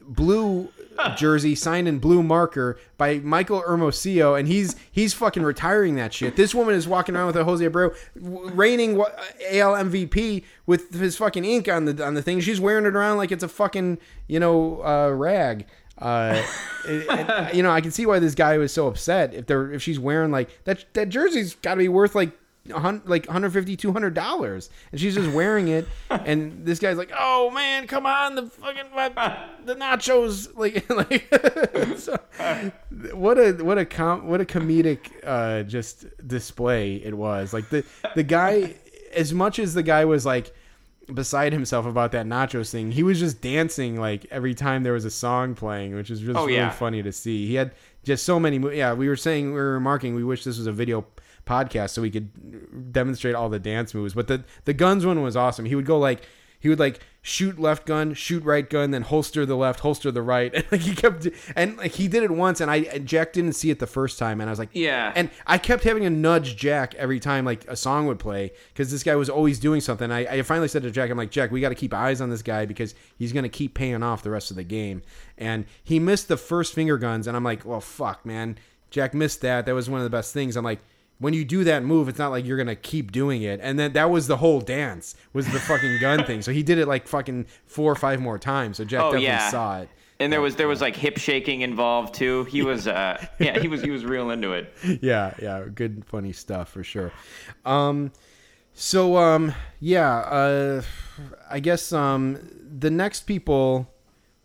blue jersey signed in blue marker by Michael Hermosillo, and he's he's fucking retiring that shit. This woman is walking around with a Jose Abreu, reigning AL MVP with his fucking ink on the on the thing. She's wearing it around like it's a fucking you know uh, rag. Uh, it- and, you know, I can see why this guy was so upset. If they're if she's wearing like that, that jersey's got to be worth like like 150 200 dollars. And she's just wearing it. And this guy's like oh man come on the fucking the nachos like like so, what a what a com what a comedic uh just display it was. Like the the guy as much as the guy was like beside himself about that nachos thing he was just dancing like every time there was a song playing which is just Oh, really yeah. funny to see. He had just so many mo- yeah we were saying we were remarking we wish this was a video podcast so we could demonstrate all the dance moves. But the the guns one was awesome. He would go like he would like shoot left gun shoot right gun then holster the left holster the right. And like he kept and like he did it once and i and jack didn't see it the first time and i was like Yeah. and i kept having to nudge jack every time like a song would play because this guy was always doing something. I, I finally said to jack i'm like jack we got to keep eyes on this guy because he's going to keep paying off the rest of the game. And he missed the first finger guns and i'm like well fuck man. Jack missed that. That was one of the best things. I'm like when you do that move, it's not like you're gonna keep doing it. And then that was the whole dance was the fucking gun thing. So he did it like fucking four or five more times. So Jack Oh, definitely yeah. saw it. And there was there was like hip shaking involved too. He was uh yeah, he was he was real into it. yeah, yeah, good funny stuff for sure. Um so um yeah, uh I guess um the next people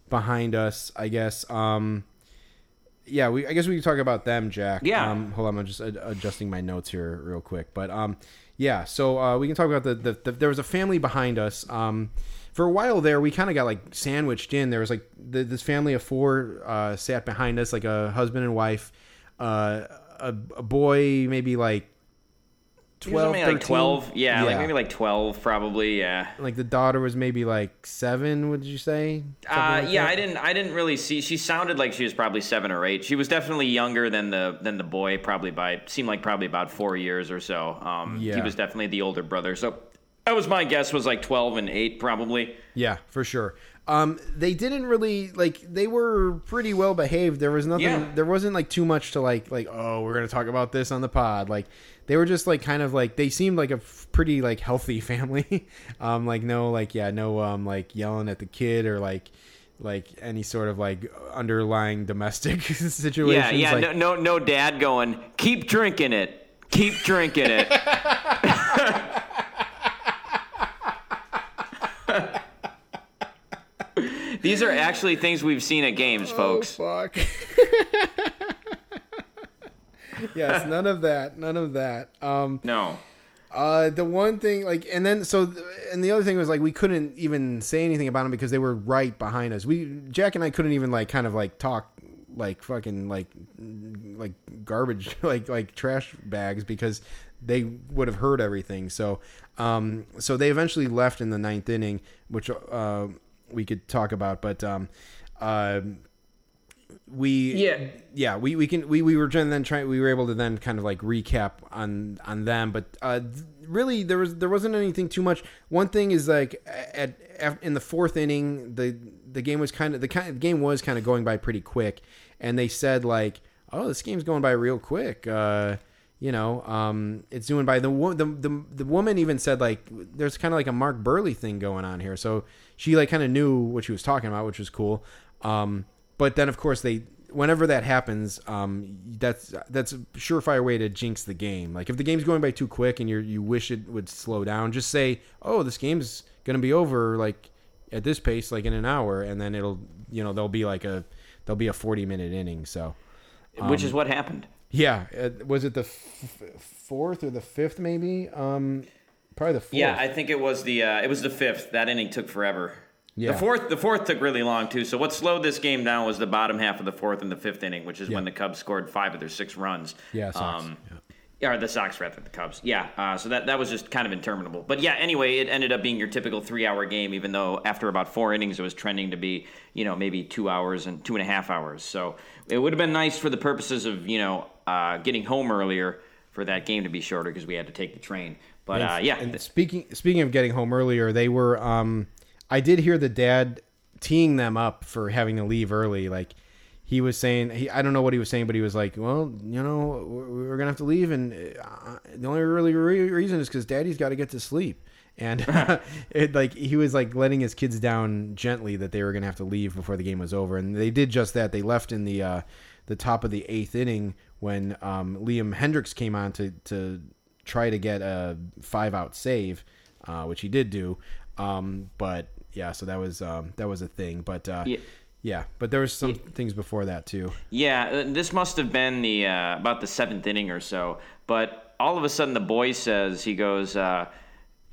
behind us, I guess um yeah, we I guess we can talk about them, Jack. Yeah. Um hold on, I'm just ad- adjusting my notes here real quick. But um yeah, so uh we can talk about the, the, the there was a family behind us. Um for a while there, we kind of got like sandwiched in. There was like the, this family of four uh, sat behind us, like a husband and wife, uh, a, a boy, maybe like 12, only like twelve. Yeah, like maybe like twelve probably, yeah. Like the daughter was maybe like seven. Would you say? Something Uh, like yeah, that? I didn't. I didn't really see. She sounded like she was probably seven or eight. She was definitely younger than the than the boy. Probably by seemed like probably about four years or so. Um, he was definitely the older brother. So that was my guess. Was like twelve and eight probably. Yeah, for sure. Um, they didn't really like. They were pretty well behaved. There was nothing. Yeah. There wasn't like too much to like. Like, oh, we're gonna talk about this on the pod. Like, they were just like kind of like they seemed like a f- pretty like healthy family. um, like no, like yeah, no, um, like yelling at the kid or like like any sort of like underlying domestic situations. Yeah, yeah. Like, no, no, no. Dad going. Keep drinking it. Keep drinking it. These are actually things we've seen at games, folks. Oh, fuck. Yes, none of that. None of that. Um, No. Uh, the one thing, like, and then so, and the other thing was like we couldn't even say anything about them because they were right behind us. We Jack and I couldn't even like kind of like talk like fucking like like garbage like like trash bags because they would have heard everything. So um so they eventually left in the ninth inning, which uh we could talk about, but um uh we Yeah. yeah we, we can we, we were trying then trying we were able to then kind of like recap on on them but uh really there was there wasn't anything too much one thing is like at, at in the fourth inning the the game was kind of the kind the game was kind of going by pretty quick and they said like oh this game's going by real quick uh you know um it's doing by the the the, the woman even said like there's kind of like a Mark Buehrle thing going on here so she like kind of knew what she was talking about which was cool um but then, of course, they whenever that happens, um, that's that's a surefire way to jinx the game. Like if the game's going by too quick and you you wish it would slow down, just say, "Oh, this game's gonna be over like at this pace, like in an hour," and then it'll you know there'll be like a there'll be a forty minute inning. So Which is what happened. yeah, uh, was it the f- fourth or the fifth? Maybe um, probably the fourth. Yeah, I think it was the uh, it was the fifth. That inning took forever. Yeah. The fourth the fourth took really long too. So what slowed this game down was the bottom half of the fourth and the fifth inning, which is when the Cubs scored five of their six runs. Yeah, Sox, Um, yeah. yeah, or the Sox rather the Cubs. Yeah, uh, so that that was just kind of interminable. But yeah, anyway, it ended up being your typical three-hour game, even though after about four innings, it was trending to be you know maybe two hours and two and a half hours. So it would have been nice for the purposes of you know uh, getting home earlier for that game to be shorter because we had to take the train. But uh, yeah, And speaking speaking of getting home earlier, they were. Um, I did hear the dad teeing them up for having to leave early. Like he was saying, he I don't know what he was saying, but he was like, "Well, you know, we're, we're gonna have to leave, and uh, the only really re- reason is because Daddy's got to get to sleep." And it like he was like letting his kids down gently that they were gonna have to leave before the game was over, and they did just that. They left in the uh, the top of the eighth inning when um, Liam Hendriks came on to to try to get a five out save, uh, which he did do. Um, but yeah, so that was um, that was a thing. But uh, Yeah. yeah. but there was some things before that too. Yeah, uh, this must have been the uh, about the seventh inning or so. But all of a sudden, the boy says he goes, uh,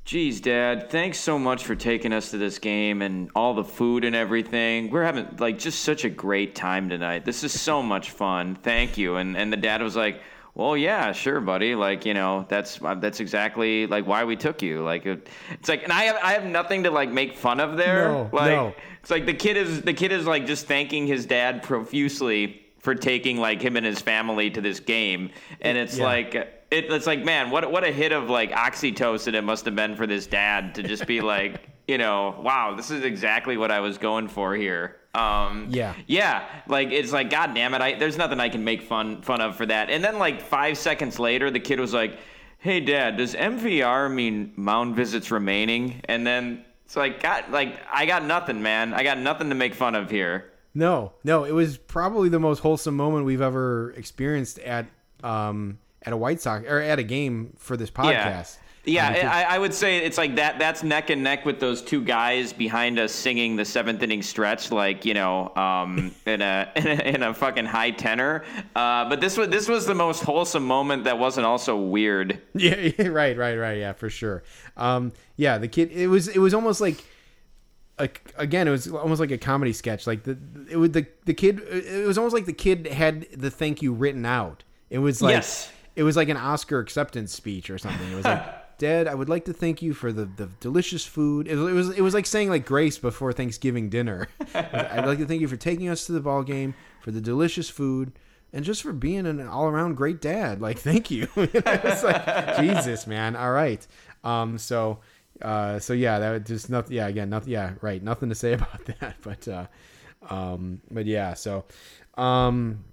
"Geez, Dad, thanks so much for taking us to this game and all the food and everything. We're having like just such a great time tonight. This is so much fun. Thank you." And and the dad was like. Well, yeah, sure, buddy. Like, you know, that's uh, that's exactly like why we took you. Like, it, it's like, and I have I have nothing to like make fun of there. No, like, no. it's like the kid is the kid is like just thanking his dad profusely for taking like him and his family to this game, and it's Yeah. like it, it's like man, what what a hit of like oxytocin it must have been for this dad to just be like, you know, wow, this is exactly what I was going for here. Um, Yeah. yeah, like it's like God damn it, I there's nothing I can make fun fun of for that. And then like five seconds later, the kid was like, "Hey, Dad, does MVR mean mound visits remaining?" And then it's like, God, like I got nothing, man. I got nothing to make fun of here. No, no, it was probably the most wholesome moment we've ever experienced at um at a White Sox or at a game for this podcast. Yeah, Because- I, I would say it's like that. That's neck and neck with those two guys behind us singing the seventh inning stretch, like you know, um, in a in a, in a fucking high tenor. Uh, but this was this was the most wholesome moment that wasn't also weird. Yeah, yeah, right, right, right. Yeah, for sure. Um, yeah, the kid. It was. It was almost like. A, again, it was almost like a comedy sketch. Like the it was the the kid. It was almost like the kid had the thank you written out. It was like Yes. it was like an Oscar acceptance speech or something. It was like, Dad, I would like to thank you for the, the delicious food. It was, it was it was like saying like grace before Thanksgiving dinner. I'd like to thank you for taking us to the ball game, for the delicious food, and just for being an all around great dad. Like, thank you. it's like Jesus, man. All right. Um. So. Uh. So yeah. That was just nothing. Yeah. Again. Nothing. Yeah. Right. Nothing to say about that. But. Uh. Um. But yeah. So. Um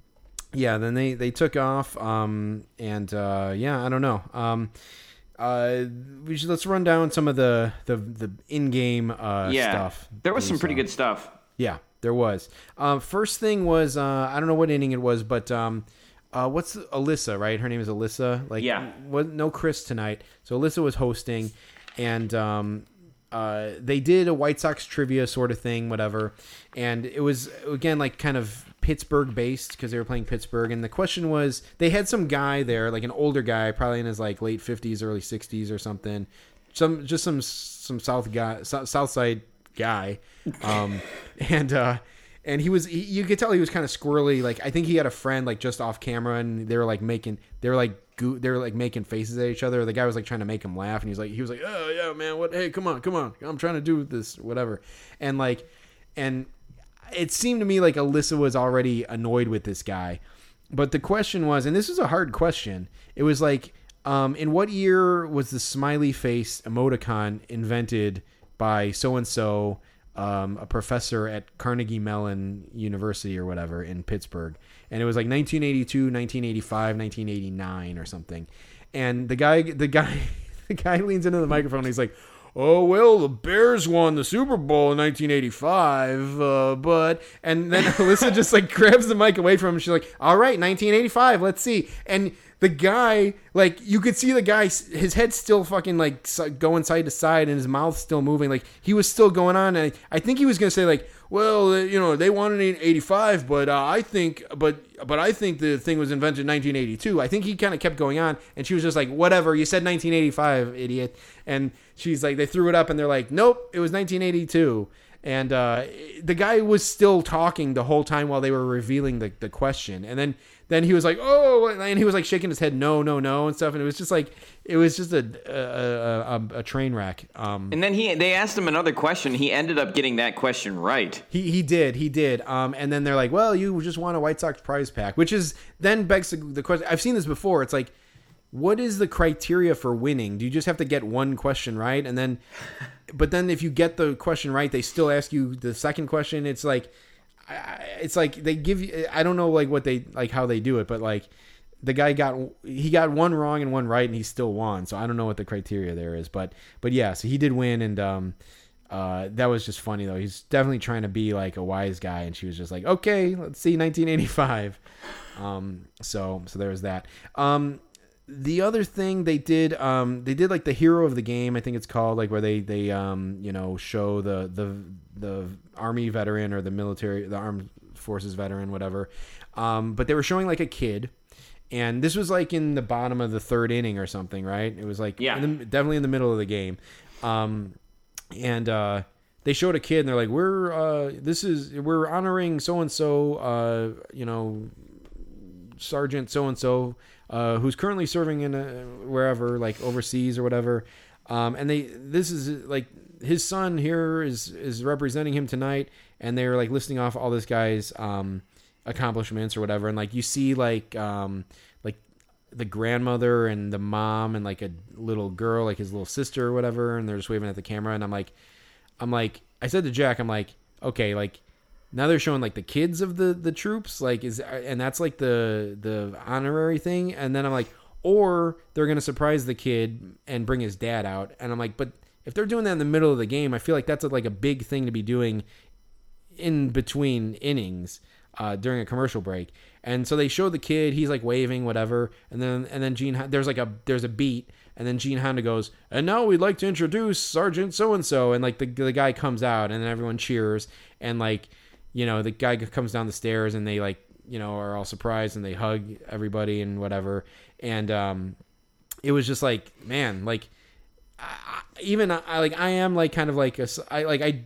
yeah then they they took off um and uh yeah i don't know um uh we should let's run down some of the the the in-game uh Yeah, stuff there was some pretty good stuff. yeah there was. Um first thing was uh i don't know what inning it was but um uh what's the, alyssa right? Her name is alyssa. Like Yeah. what no chris tonight. So alyssa was hosting and um uh, they did a White Sox trivia sort of thing, whatever, and it was again like kind of Pittsburgh based because they were playing Pittsburgh, and the question was they had some guy there, like an older guy, probably in his like late fifties, early sixties or something, some just some some South guy, South Side guy, um, and uh, and he was he, you could tell he was kind of squirrely. Like I think he had a friend like just off camera, and they were like making they were like they were like making faces at each other. The guy was like trying to make him laugh, and he's like he was like oh yeah man what hey come on come on I'm trying to do this whatever, and like and it seemed to me like Alyssa was already annoyed with this guy. But the question was, and this is a hard question. It was like, um, in what year was the smiley face emoticon invented by so and so, Um, a professor at Carnegie Mellon University or whatever in Pittsburgh? And it was like 1982, 1985, 1989 or something. And the guy, the guy, the guy leans into the microphone. He's like, oh well the bears won the super bowl in 1985 uh, but and then alyssa just like grabs the mic away from him. She's like all right 1985 let's see. And the guy like you could see the guy his head's still fucking like going side to side and his mouth's still moving. Like he was still going on. And i, think he was gonna say like well uh, you know they won it in 85 but uh, i think but but i think the thing was invented in 1982 i think he kind of kept going on and she was just like whatever you said 1985 idiot. And she's like they threw it up and they're like nope it was 1982 and uh, the guy was still talking the whole time while they were revealing the, the question and then then he was like oh and he was like shaking his head no no no and stuff and it was just like it was just a a, a, a train wreck um And then he they asked him another question. He ended up getting that question right. He he did he did. Um, and then they're like, well, you just won a White Sox prize pack, which is then begs the, the question. I've seen this before. It's like, what is the criteria for winning? Do you just have to get one question right, and then, but then if you get the question right, they still ask you the second question. It's like, it's like they give you. I don't know like what they like how they do it, but like. The guy got he got one wrong and one right, and he still won. So I don't know what the criteria there is, but but yeah, so he did win, and um, uh, that was just funny though. He's definitely trying to be like a wise guy, and she was just like, "Okay, let's see 1985." Um, so so there was that. Um, the other thing they did, um, they did like the hero of the game, I think it's called, like where they they um, you know show the the the army veteran or the military, the armed forces veteran, whatever. Um, but they were showing like a kid. And this was like in the bottom of the third inning or something, right? It was like Yeah. in the, definitely in the middle of the game. Um, and uh, they showed a kid and they're like we're uh, this is we're honoring so and so you know sergeant so and so who's currently serving in a, wherever like overseas or whatever um, and they this is like his son here is is representing him tonight and they're like listing off all this guy's um, accomplishments or whatever and like you see like um, like the grandmother and the mom and like a little girl, like his little sister or whatever, and they're just waving at the camera. And I'm like, I'm like, I said to Jack, I'm like, okay, like now they're showing like the kids of the the troops, like is and that's like the the honorary thing. And then I'm like, or they're gonna surprise the kid and bring his dad out. And I'm like, but if they're doing that in the middle of the game, I feel like that's like a big thing to be doing in between innings uh, during a commercial break. And so they show the kid, he's like waving, whatever. And then and then Gene, there's like a there's a beat, and then Gene Honda goes, and now we'd like to introduce Sergeant so and so, and like the the guy comes out, and then everyone cheers, and like you know the guy comes down the stairs, and they like you know are all surprised, and they hug everybody and whatever, and um, it was just like man, like I, even I like I am like kind of like a I like I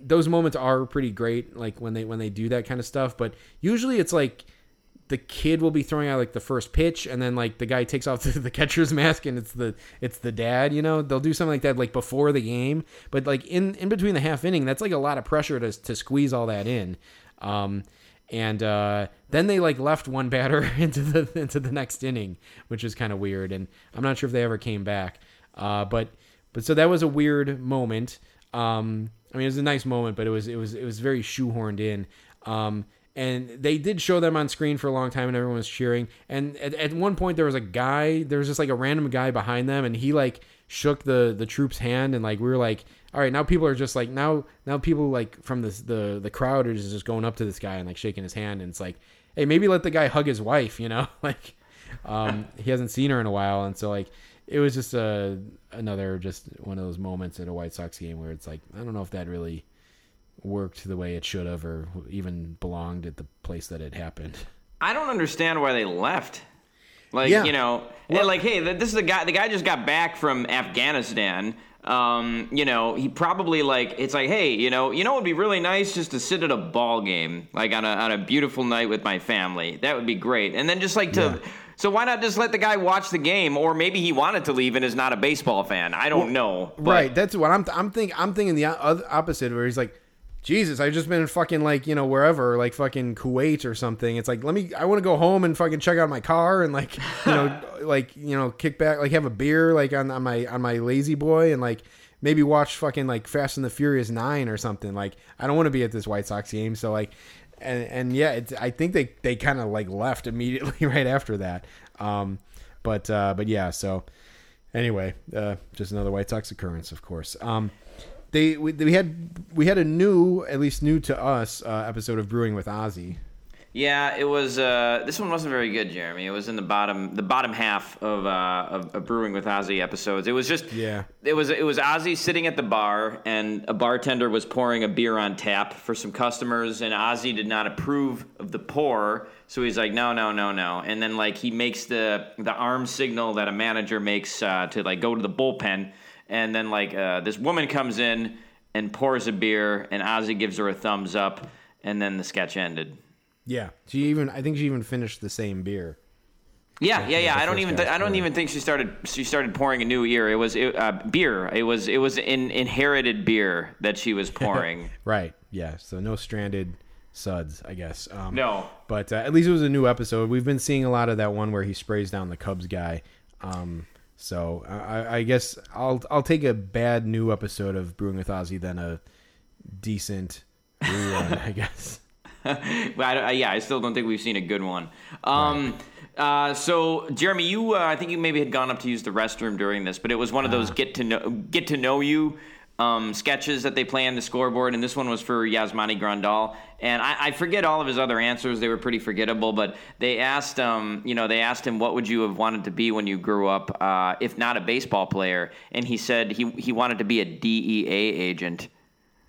those moments are pretty great like when they when they do that kind of stuff. But usually it's like the kid will be throwing out like the first pitch and then like the guy takes off the, catcher's mask and it's the it's the dad you know they'll do something like that like before the game but like in in between the half inning that's like a lot of pressure to to squeeze all that in um and uh, then they like left one batter into the into the next inning, which is kind of weird. And I'm not sure if they ever came back. Uh, but but so that was a weird moment. Um, I mean, it was a nice moment, but it was it was it was very shoehorned in. Um, and they did show them on screen for a long time, and everyone was cheering. And at, at one point, there was a guy. There was just like a random guy behind them, and he like shook the the troop's hand, and like we were like, all right, now people are just like now now people like from the the crowd is just going up to this guy and like shaking his hand, and it's like, hey, maybe let the guy hug his wife, you know, like um, he hasn't seen her in a while, and so like it was just a another just one of those moments at a White Sox game where it's like I don't know if that really worked the way it should have or even belonged at the place that it happened. I don't understand why they left. Like Yeah. you know, Well- like hey, this is the guy. The guy just got back from Afghanistan. Um, you know, he probably like it's like, hey, you know, you know, it'd be really nice just to sit at a ball game, like on a on a beautiful night with my family. That would be great. And then just like to. So why not just let the guy watch the game, or maybe he wanted to leave and is not a baseball fan. I don't know. But right, that's what I'm. I'm think. I'm thinking the opposite, where he's like, Jesus, I've just been in fucking like you know wherever, like fucking Kuwait or something. It's like let me. I want to go home and fucking check out my car and like you know like you know kick back, like have a beer like on, on my on my lazy boy and like maybe watch fucking like Fast and the Furious Nine or something. Like I don't want to be at this White Sox game, so like. And, and yeah, it's, I think they, they kind of like left immediately right after that. Um, but uh, but yeah, so Anyway, uh, just another White Sox occurrence, of course. Um, they we, we had we had a new, at least new to us, uh, episode of Brewing with Ozzy. Yeah, it was. Uh, this one wasn't very good, Jeremy. It was in the bottom, the bottom half of, uh, of, of Brewing with Ozzy episodes. It was just. Yeah. It was. It was Ozzy sitting at the bar, and a bartender was pouring a beer on tap for some customers, and Ozzy did not approve of the pour, so he's like, no, no, no, no, and then like he makes the the arm signal that a manager makes uh, to like go to the bullpen, and then like uh, this woman comes in and pours a beer, and Ozzy gives her a thumbs up, and then the sketch ended. Yeah, she even I think she even finished the same beer. Yeah, yeah, yeah. I don't even th- I don't even think she started. She started pouring a new beer. It was it, uh, beer. It was. It was in inherited beer that she was pouring. Right. Yeah. So no stranded suds, I guess. Um, No. But uh, at least it was a new episode. We've been seeing a lot of that one where he sprays down the Cubs guy. Um, so I, I guess I'll I'll take a bad new episode of Brewing with Ozzy than a decent rerun, I guess. but I, yeah, I still don't think we've seen a good one. Um, uh, so Jeremy, you, uh, I think you maybe had gone up to use the restroom during this, but it was one of Uh-huh. those get to know get to know you um, sketches that they play on the scoreboard, and this one was for Yasmani Grandal. And I, I forget all of his other answers; they were pretty forgettable. But they asked, um, you know, they asked him, "What would you have wanted to be when you grew up, uh, if not a baseball player?" And he said he he wanted to be a DEA agent.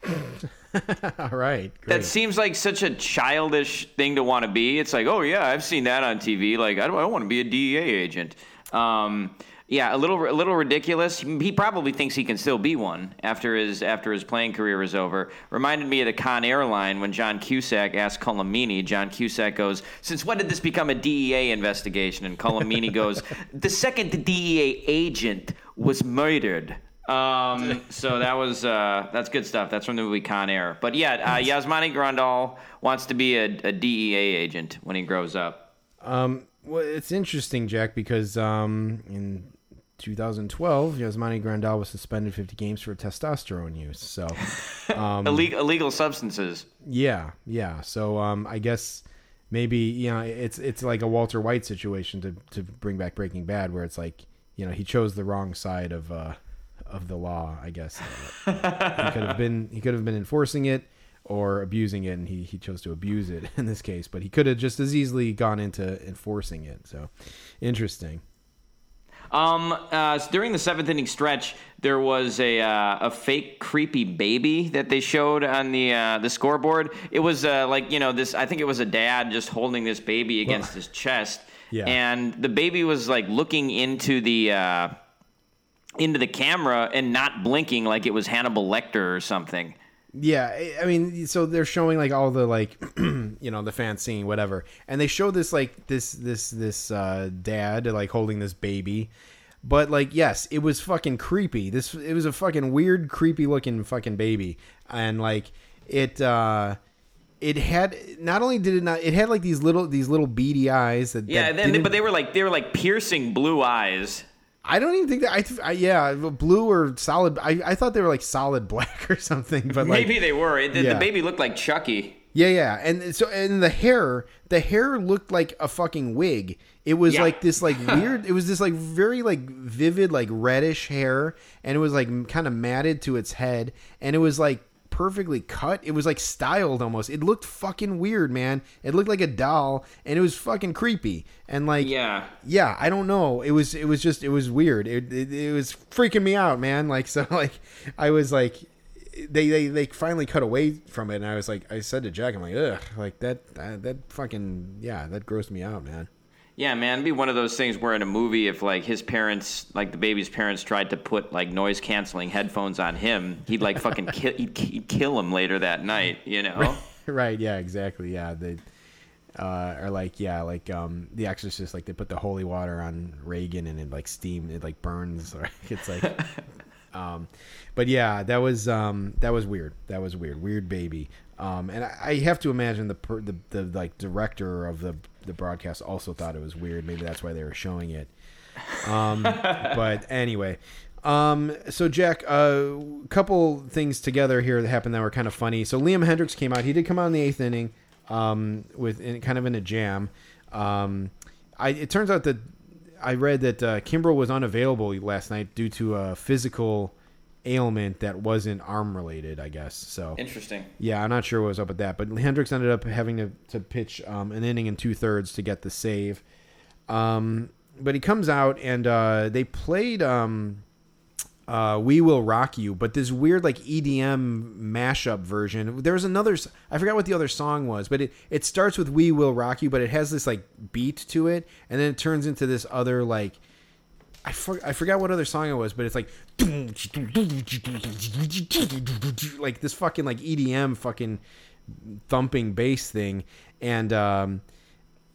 All right. That seems like such a childish thing to want to be. It's like, oh yeah, I've seen that on TV. Like, I don't, I don't want to be a DEA agent. Um, yeah, a little, a little ridiculous. He probably thinks he can still be one after his after his playing career is over. Reminded me of the Con Air line when John Cusack asked Colm Meaney. John Cusack goes, "Since when did this become a DEA investigation?" And Colm Meaney goes, "The second the DEA agent was murdered." Um, so that was uh, that's good stuff. That's from the movie Con Air. But yeah, uh, Yasmani Grandal wants to be a, a DEA agent when he grows up. Um, well, it's interesting, Jack, because um, in 2012, Yasmani Grandal was suspended 50 games for testosterone use. So, um, Illegal, illegal substances. yeah, yeah. So, um, I guess maybe you know it's it's like a Walter White situation to to bring back Breaking Bad, where it's like you know he chose the wrong side of uh, of the law. I guess he could have been he could have been enforcing it or abusing it, and he he chose to abuse it in this case. But he could have just as easily gone into enforcing it. So, interesting. Um, uh, during the seventh inning stretch, there was a uh, a fake creepy baby that they showed on the uh, the scoreboard. It was uh, like you know this. I think it was a dad just holding this baby against his chest. Yeah. And the baby was like looking into the uh, into the camera and not blinking, like it was Hannibal Lecter or something. Yeah, I- mean, so they're showing like all the like, you know, the fans singing whatever, and they show this like this this this uh, dad like holding this baby, but like yes, it was fucking creepy. This it was a fucking weird, creepy looking fucking baby, and like it uh it had not only did it not it had like these little these little beady eyes that Yeah, that then, but they were like they were like piercing blue eyes. I don't even think that I, th- I yeah blue or solid I, I thought they were like solid black or something but like Maybe they were. It, the, Yeah. the baby looked like Chucky. Yeah, yeah, and so and the hair, the hair looked like a fucking wig. It was Yeah. like this, like weird. It was this like very like vivid, like reddish hair, and it was like kind of matted to its head, and it was like perfectly cut. It was like styled almost. It looked fucking weird, man. It looked like a doll, and it was fucking creepy. And like, Yeah. yeah, I don't know. It was it was just it was weird. It it, it was freaking me out, man. Like so, like I was like. They, they they finally cut away from it, and I was like, I said to Jack, I'm like, ugh, like that that, that fucking yeah, that grossed me out, man. Yeah, man, it'd be one of those things where in a movie, if like his parents, like the baby's parents, tried to put like noise canceling headphones on him, he'd like fucking kill, he'd, he'd kill him later that night, you know? right yeah exactly yeah they uh or like yeah like um the exorcist like they put the holy water on Regan and it like steam it like burns or it's like um but yeah that was um that was weird that was weird weird baby um and i, I have to imagine the, per, the the like director of the the broadcast also thought it was weird maybe that's why they were showing it um, but anyway, um, so Jack, a uh, couple things together here that happened that were kind of funny. So Liam Hendriks came out. He did come out in the eighth inning, um, with in, kind of in a jam. Um, I, it turns out that I read that uh, Kimbrel was unavailable last night due to a physical ailment that wasn't arm related. I guess so. Interesting. Yeah, I'm not sure what was up with that, but Hendriks ended up having to, to pitch um, an inning and two thirds to get the save. Um, but he comes out and uh, they played um, uh, "We Will Rock You," but this weird like EDM mashup version. There was another I forgot what the other song was, but it it starts with "We Will Rock You," but it has this like beat to it, and then it turns into this other like. I, for, I forgot what other song it was, but it's like like this fucking like EDM fucking thumping bass thing, and um,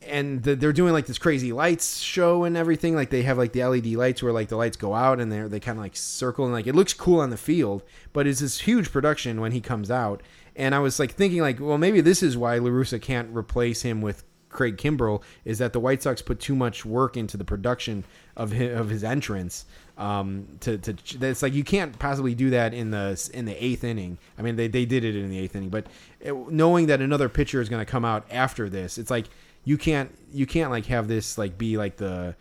and the, they're doing like this crazy lights show and everything. Like they have like the LED lights where like the lights go out and they're they kind of like circle and like it looks cool on the field, but it's this huge production when he comes out. And I was like thinking like, well, maybe this is why La Russa can't replace him with Craig Kimbrel is that the White Sox put too much work into the production of his, of his entrance. Um, to to it's like you can't possibly do that in the in the eighth inning. I mean, they they did it in the eighth inning, but it, knowing that another pitcher is going to come out after this, it's like you can't you can't like have this like be like the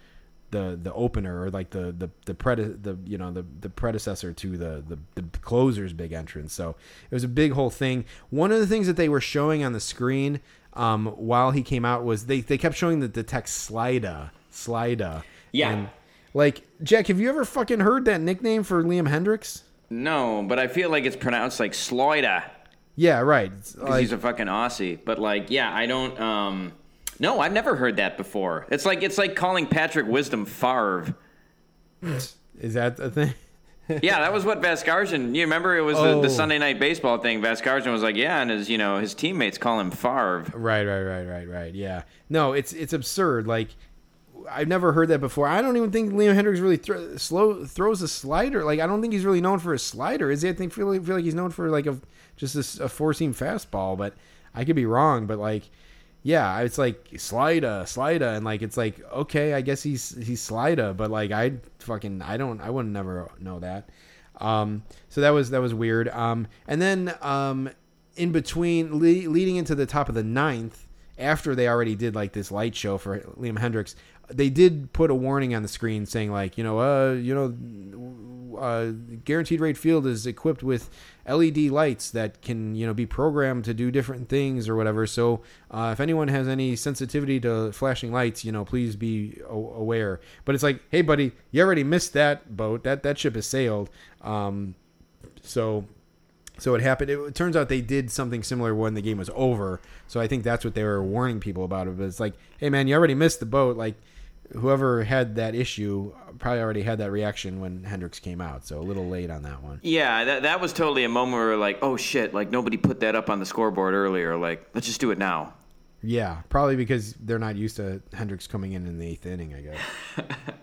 the the opener or like the the the prede- the you know the the predecessor to the, the the closer's big entrance. So it was a big whole thing. One of the things that they were showing on the screen um, while he came out was they they kept showing the the text Slida Slida. Yeah. And, like Jack, have you ever fucking heard that nickname for Liam Hendriks? No, but I feel like it's pronounced like Sloida. Yeah, right. Like- he's a fucking Aussie. But like, yeah, I don't. Um, no, I've never heard that before. It's like it's like calling Patrick Wisdom Favre. is that a thing? yeah, that was what Vasgersian. You remember it was the, Oh. the Sunday night baseball thing. Vasgersian was like, yeah, and his you know his teammates call him Favre. Right, right, right, right, right. Yeah. No, it's it's absurd. Like I've never heard that before. I don't even think Liam Hendriks really thro- slow throws a slider. Like I don't think he's really known for a slider. Is he? I think feel like, feel like he's known for like a just a four seam fastball. But I could be wrong. But like, yeah, it's like slida, slida, and like it's like okay, I guess he's he's slida. But like I fucking I don't I wouldn't never know that. Um, so that was that was weird. Um, and then um, in between, le- leading into the top of the ninth, after they already did like this light show for Liam Hendriks, they did put a warning on the screen saying like, you know, uh, you know, uh, Guaranteed Rate Field is equipped with LED lights that can, you know, be programmed to do different things or whatever. So uh, if anyone has any sensitivity to flashing lights, you know, please be aware. But it's like, hey, buddy, you already missed that boat. That that ship has sailed. Um, so so it happened. It, it turns out they did something similar when the game was over. So I think that's what they were warning people about. It it's like, hey man, you already missed the boat. Like whoever had that issue probably already had that reaction when Hendriks came out. So a little late on that one. Yeah, that that was totally a moment where like, oh shit, like nobody put that up on the scoreboard earlier. Like, let's just do it now. Yeah, probably because they're not used to Hendriks coming in in the eighth inning. I guess.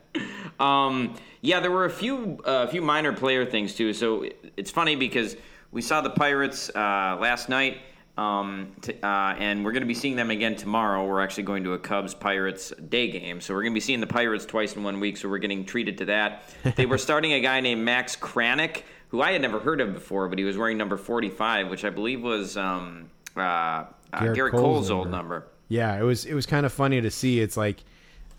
Um, yeah, there were a few uh, a few minor player things too. So it's funny because we saw the Pirates uh, last night, um, t- uh, and we're going to be seeing them again tomorrow. We're actually going to a Cubs Pirates day game, so we're going to be seeing the Pirates twice in one week. So we're getting treated to that. they were starting a guy named Max Kranick, who I had never heard of before, but he was wearing number forty five, which I believe was um, uh, uh, Gerrit Gerrit Cole's Cole's old number. number. Yeah, it was it was kind of funny to see. It's like,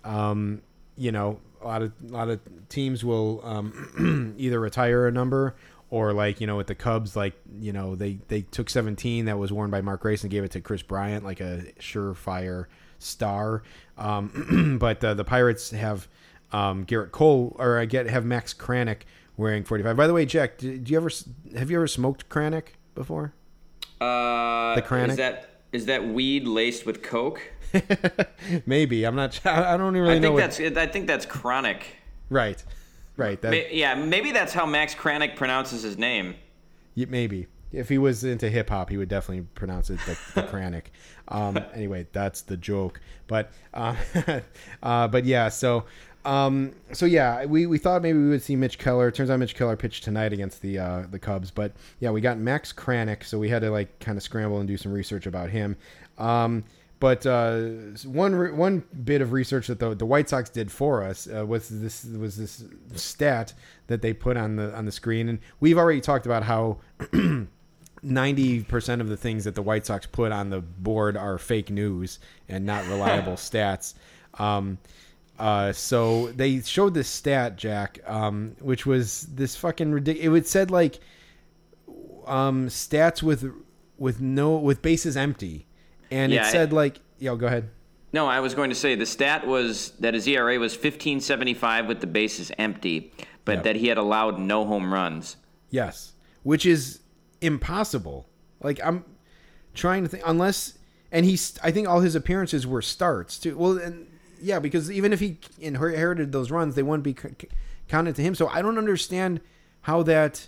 um, you know, a lot of a lot of teams will um, either retire a number or like you know with the Cubs, like you know they they took 17 that was worn by Mark Grace and gave it to Kris Bryant, like a surefire star. Um, but uh, the Pirates have um, Gerrit Cole, or I get have Max Kranick wearing 45. By the way, Jack, do, do you ever have you ever smoked Kranick before? Uh, The Kranick? Is that is that weed laced with coke? Maybe I'm not. I don't even I really know. think What, that's I think that's chronic. right, right. That, Ma- yeah, maybe that's how Max Kranick pronounces his name. Yeah, maybe if he was into hip hop, he would definitely pronounce it the, the Kranick. Um, anyway, that's the joke. But uh, uh, but yeah, so um, so yeah, we, we thought maybe we would see Mitch Keller. Turns out Mitch Keller pitched tonight against the uh, the Cubs. But yeah, we got Max Kranick, so we had to like kind of scramble and do some research about him. Um, but uh, one re- one bit of research that the, the White Sox did for us uh, was this was this stat that they put on the on the screen, and we've already talked about how ninety percent of the things that the White Sox put on the board are fake news and not reliable stats. Um, uh, so they showed this stat, Jack, um, which was this fucking ridiculous. It said like um, stats with with no with bases empty, and Yeah, it said like, yo, go ahead. No, I was going to say the stat was that his ERA was 15.75 with the bases empty, but Yep. that he had allowed no home runs. Yes, which is impossible. Like I'm trying to think, unless and he's. I think all his appearances were starts too. Well, and yeah, because even if he inherited those runs, they wouldn't be counted to him. So I don't understand how that.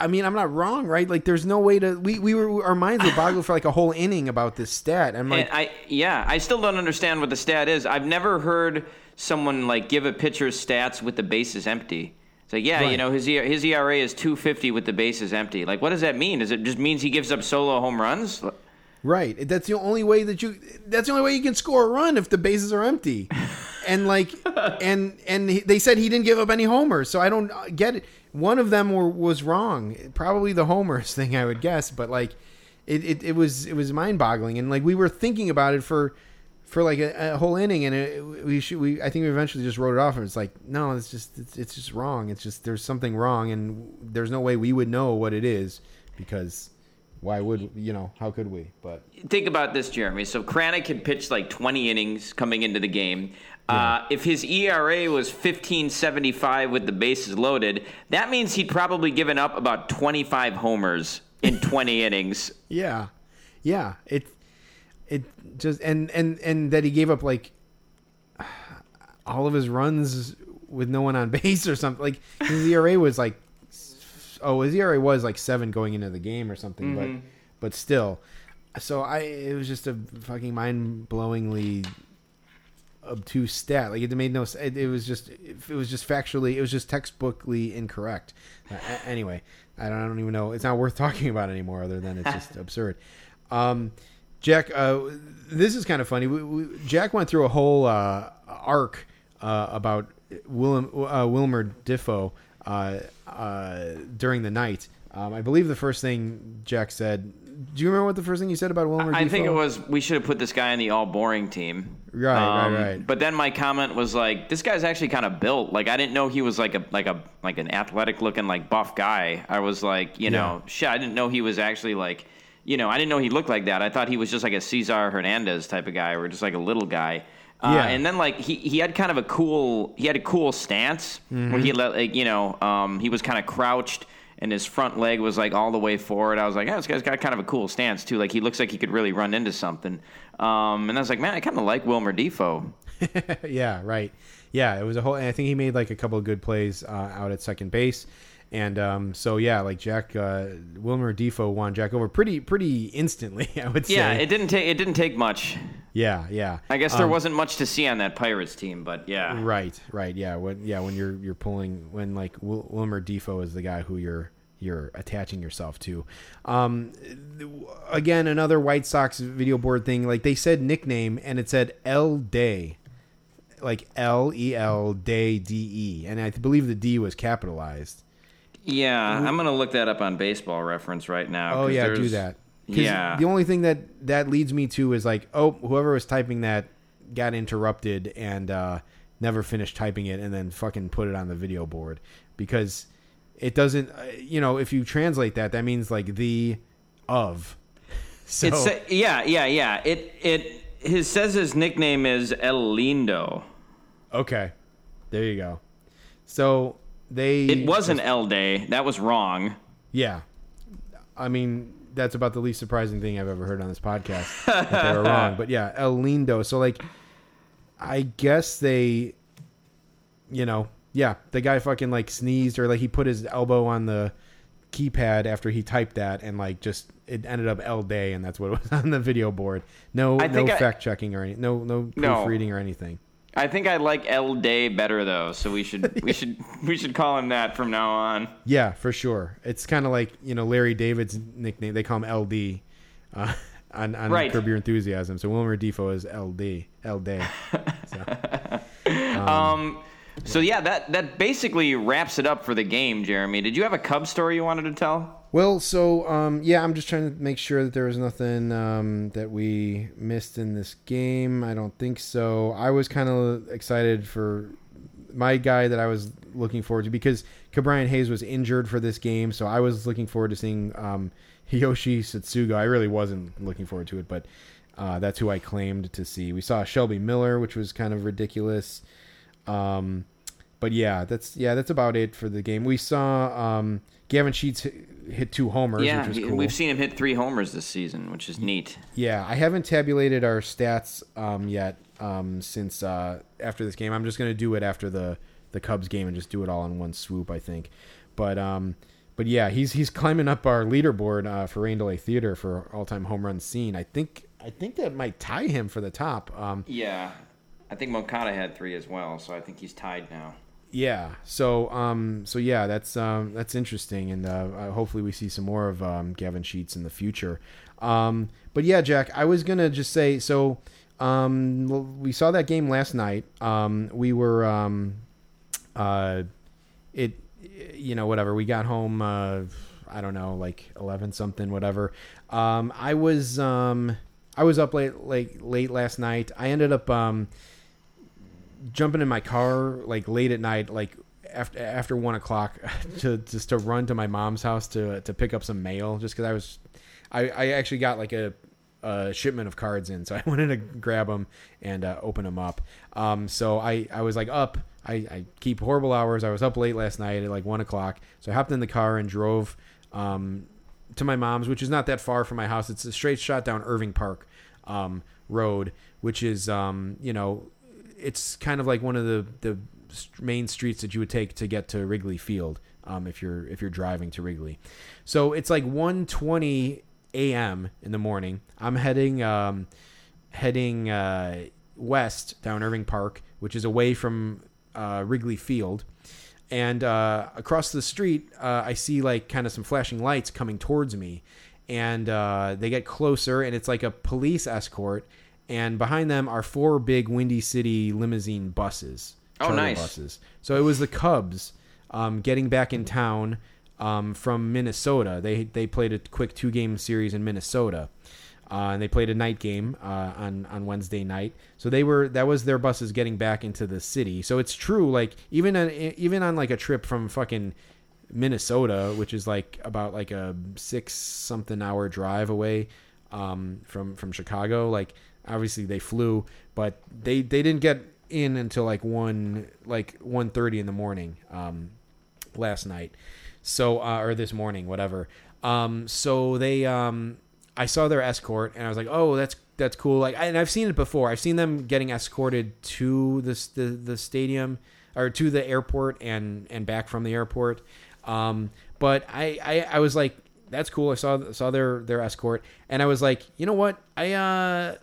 I mean, I'm not wrong, right? Like, there's no way to. We, we were our minds were boggled for like a whole inning about this stat. I'm like, and I yeah, I still don't understand what the stat is. I've never heard someone like give a pitcher stats with the bases empty. It's like, yeah, you know, his his ERA is 250 with the bases empty. Like, what does that mean? Does it just means he gives up solo home runs? Right. That's the only way that you. That's the only way you can score a run if the bases are empty, and like, and and he, they said he didn't give up any homers, so I don't uh, get it. One of them were, was wrong, probably the homers thing, I would guess, but like, it, it, it was it was mind boggling, and like we were thinking about it for for like a, a whole inning, and it, we should we I think we eventually just wrote it off, and it's like no, it's just it's, it's just wrong. It's just there's something wrong, and there's no way we would know what it is because. Why would you know? How could we? But Think about this, Jeremy. So Kranick had pitched like 20 innings coming into the game. Uh, if his ERA was 15.75 with the bases loaded, that means he'd probably given up about 25 homers in 20 innings. Yeah, yeah. It it just and and and that he gave up like all of his runs with no one on base or something. Like his ERA was like oh his ERA was like seven going into the game or something, but but still. So I it was just a fucking mind blowingly obtuse stat. Like it made no. It, it was just. It was just factually. It was just textbookly incorrect. Uh, anyway, I don't, I don't even know. It's not worth talking about anymore. Other than it's just absurd. Um, Jack, uh, this is kind of funny. We, we, Jack went through a whole uh, arc uh, about Willem, uh, Wilmer Difo uh, uh, during the night. Um, I believe the first thing Jack said. Do you remember what the first thing you said about Wilmer? I think it was we should have put this guy on the all boring team. Right, right, right. But then my comment was like, this guy's actually kind of built. Like I didn't know he was like a like a like an athletic looking like buff guy. I was like, you know, shit. I didn't know he was actually like, you know, I didn't know he looked like that. I thought he was just like a Cesar Hernandez type of guy, or just like a little guy. Uh, Yeah. And then like he, he had kind of a cool he had a cool stance Mm-hmm. he let like you know um, he was kind of crouched and his front leg was like all the way forward. I was like, yeah, this guy's got kind of a cool stance too. Like he looks like he could really run into something. Um, and I was like, man, I kind of like Wilmer Difo. yeah, right. Yeah, it was a whole. I think he made like a couple of good plays uh, out at second base, and um, so yeah, like Jack uh, Wilmer Difo won Jack over pretty pretty instantly. I would say. Yeah, it didn't take it didn't take much. yeah, yeah. I guess there Um, wasn't much to see on that Pirates team, but yeah. Right, right. Yeah, when yeah when you're you're pulling when like Wil- Wilmer Difo is the guy who you're you're attaching yourself to. Um, again, another White Sox video board thing. Like they said nickname and it said L Day, like L E L Day D E, and I believe the D was capitalized. Yeah, I'm gonna look that up on Baseball Reference right now. Oh yeah, do that. Yeah. The only thing that that leads me to is like, oh, whoever was typing that got interrupted and uh, never finished typing it, and then fucking put it on the video board because it doesn't. uh, You know, if you translate that, that means like the of. So It's yeah, yeah, yeah. It it his says his nickname is El Lindo. okay, there you go. So they. It wasn't L day. That was wrong. Yeah. I mean, that's about the least surprising thing I've ever heard on this podcast. that they were wrong. But yeah, El Lindo. So, like, I guess they, you know, yeah, the guy fucking, like, sneezed or, like, he put his elbow on the keypad after he typed that and, like, just, it ended up L day and that's what it was on the video board. No, no I- fact checking or any, no, no No. proofreading or anything. I think I like El Day better though, so we should we should we should call him that from now on. Yeah, for sure. It's kind of like you know Larry David's nickname. They call him LD uh, on on Right. Curb Your Enthusiasm. So Wilmer Difo is LD, LD. So, Um, so yeah, that that basically wraps it up for the game, Jeremy. Did you have a Cub story you wanted to tell? Well, so um, yeah, I'm just trying to make sure that there was nothing um, that we missed in this game. I don't think so. I was kind of excited for my guy that I was looking forward to because Ke'Bryan Hayes was injured for this game, so I was looking forward to seeing um, Yoshi Tsutsugo. I really wasn't looking forward to it, but uh, that's who I claimed to see. We saw Shelby Miller, which was kind of ridiculous. Um, but yeah, that's yeah, that's about it for the game. We saw um, Gavin Sheets hit, two homers, yeah, which was cool. we've seen him hit three homers this season, which is neat. Yeah, I haven't tabulated our stats um, yet um, since uh, after this game. I'm just gonna do it after the the Cubs game and just do it all in one swoop. I think, but um, but yeah, he's he's climbing up our leaderboard uh, for Rain Delay Theater for all time home run scene. I think I think that might tie him for the top. Um, Yeah, I think Moncada had three as well, so I think he's tied now. Yeah. So, um, so yeah, that's um, that's interesting, and uh, hopefully we see some more of um, Gavin Sheets in the future. Um, but yeah, Jack, I was gonna just say so. Um, we saw that game last night. Um, we were, um, uh, it, you know, whatever. We got home. Uh, I don't know, like eleven something, whatever. Um, I was, um, I was up late, like late last night. I ended up, um, jumping in my car like late at night, like after after one o'clock, to just to run to my mom's house to to pick up some mail, just because I was, I I actually got like a. A shipment of cards in, so I wanted to grab them and uh, open them up. Um, so I, I was like up. I, I keep horrible hours. I was up late last night at like one o'clock. So I hopped in the car and drove um, to my mom's, which is not that far from my house. It's a straight shot down Irving Park um, Road, which is um, you know it's kind of like one of the the main streets that you would take to get to Wrigley Field um, if you're if you're driving to Wrigley. So it's like 1:20 a.m. in the morning. I'm heading um, heading uh, west down Irving Park, which is away from uh, Wrigley Field. And uh, across the street, uh, I see like kind of some flashing lights coming towards me, and uh, they get closer, and it's like a police escort. And behind them are four big Windy City limousine buses. Oh, nice. Buses. So it was the Cubs um, getting back in town um, from Minnesota. They they played a quick two game series in Minnesota, uh, and they played a night game uh, on on Wednesday night. So they were that was their buses getting back into the city. So it's true. Like even on, even on like a trip from fucking Minnesota, which is like about like a six something hour drive away um, from from Chicago. Like obviously they flew, but they they didn't get in until like one like one thirty in the morning um, last night. So uh, or this morning, whatever. Um, so they um, I saw their escort and I was like, oh, that's that's cool. Like, and I've seen it before. I've seen them getting escorted to the the, the stadium or to the airport and and back from the airport. Um, but I, I I was like, that's cool. I saw saw their their escort and I was like, you know what? I uh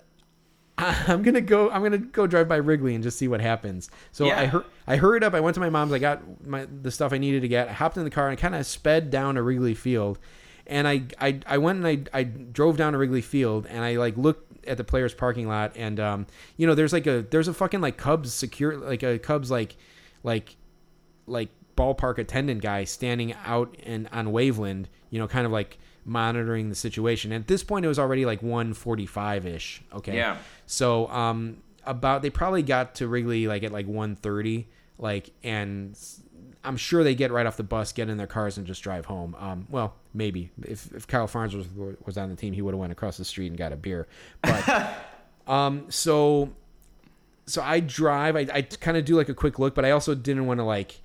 I'm gonna go. I'm gonna go drive by Wrigley and just see what happens. So Yeah. I hur- I hurried up. I went to my mom's. I got my the stuff I needed to get. I hopped in the car and kind of sped down to Wrigley Field. And I, I I went and I I drove down to Wrigley Field and I like looked at the players parking lot and um you know there's like a there's a fucking like Cubs secure like a Cubs like like like ballpark attendant guy standing out and on Waveland, you know, kind of like monitoring the situation. At this point, it was already like 145 ish. Okay. Yeah. So um, about they probably got to Wrigley like at like 130, like and I'm sure they get right off the bus, get in their cars, and just drive home. Um, well, maybe if if Kyle Farnsworth was, was on the team, he would have went across the street and got a beer. But um, so so I drive. I, I kind of do like a quick look, but I also didn't want to like.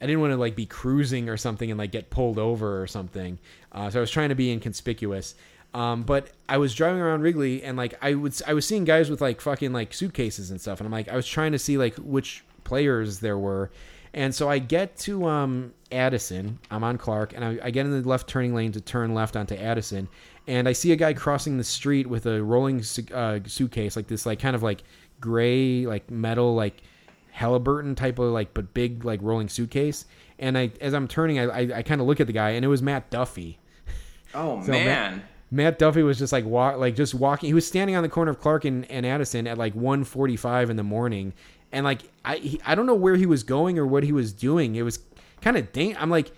I didn't want to like be cruising or something and like get pulled over or something. Uh, so I was trying to be inconspicuous. Um, but I was driving around Wrigley and like I would I was seeing guys with like fucking like suitcases and stuff, and I'm like I was trying to see like which players there were, and so I get to um, Addison. I'm on Clark, and I, I get in the left turning lane to turn left onto Addison, and I see a guy crossing the street with a rolling uh, suitcase, like this like kind of like gray like metal like Halliburton type of like but big like rolling suitcase. And I as I'm turning, I I, I kind of look at the guy, and it was Matt Duffy. Oh So man. Matt Duffy was just like walk, like just walking. He was standing on the corner of Clark and, and Addison at like 1:45 in the morning, and like I he, I don't know where he was going or what he was doing. It was kind of dang. I'm like,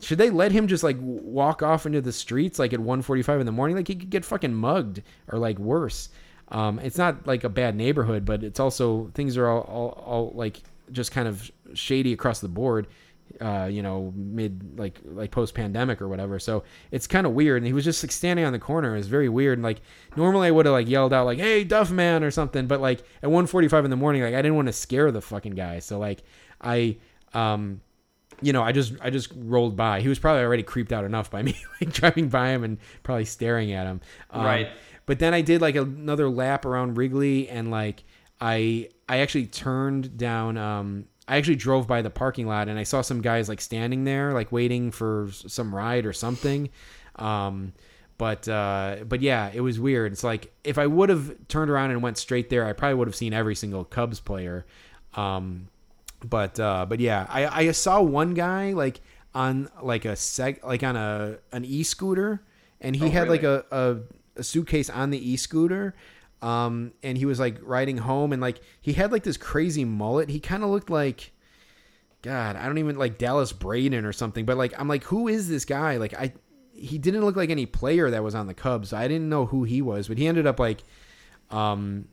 should they let him just like walk off into the streets like at 1:45 in the morning? Like he could get fucking mugged or like worse. Um, it's not like a bad neighborhood, but it's also things are all, all, all like just kind of shady across the board uh, you know, mid like like post pandemic or whatever. So it's kind of weird. And he was just like standing on the corner. It was very weird. And like normally I would have like yelled out like, "Hey, Duff man" or something. But like at 1:45 in the morning, like I didn't want to scare the fucking guy. So like I um you know, I just I just rolled by. He was probably already creeped out enough by me like driving by him and probably staring at him. Um, Right. But then I did like another lap around Wrigley and like I I actually turned down um I actually drove by the parking lot and I saw some guys like standing there like waiting for some ride or something. Um but uh but yeah, it was weird. It's like if I would have turned around and went straight there, I probably would have seen every single Cubs player. Um but uh but yeah, I I saw one guy like on like a seg like on a an e-scooter and he Oh, had like a, a a suitcase on the e-scooter um and he was like riding home and like he had like this crazy mullet he kind of looked like god i don't even like dallas braden or something but like i'm like who is this guy like i he didn't look like any player that was on the cubs i didn't know who he was but he ended up like um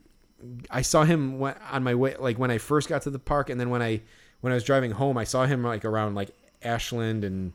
i saw him on my way like when i first got to the park and then when i when i was driving home i saw him like around like ashland and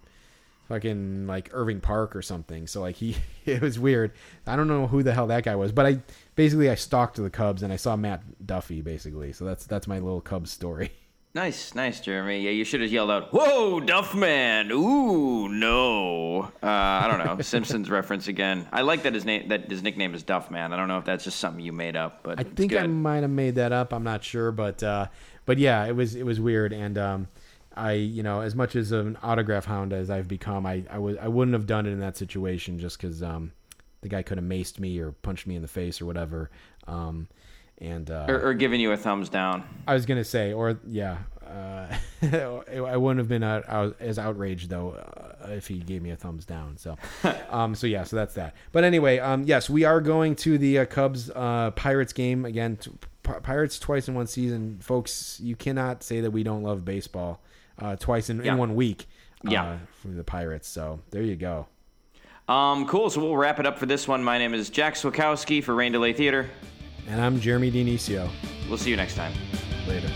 fucking like Irving Park or something. So like he, it was weird. I don't know who the hell that guy was, but I basically I stalked the Cubs and I saw Matt Duffy basically. So that's that's my little Cubs story. Nice, nice, Jeremy. Yeah, you should have yelled out, "Whoa, Duffman!" Ooh, no. Uh, I don't know. Simpsons reference again. I like that his name, that his nickname is Duffman. I don't know if that's just something you made up, but I think I might have made that up. I'm not sure, but uh, but yeah, it was it was weird. And um, I you know as much as an autograph hound as I've become, I I was I wouldn't have done it in that situation just because um, the guy could have maced me or punched me in the face or whatever. Um, and uh, or, or giving you a thumbs down. I was gonna say, or yeah, uh, I wouldn't have been out, out, as outraged though uh, if he gave me a thumbs down. So, um, so yeah, so that's that. But anyway, um, yes, we are going to the uh, Cubs uh, Pirates game again. T- Pirates twice in one season, folks. You cannot say that we don't love baseball. Uh, twice in, Yeah. in one week. Uh, Yeah. for the Pirates. So there you go. Um, cool. So we'll wrap it up for this one. My name is Jack Swakowski for Rain Delay Theater. And I'm Jeremy Dinicio. We'll see you next time. Later.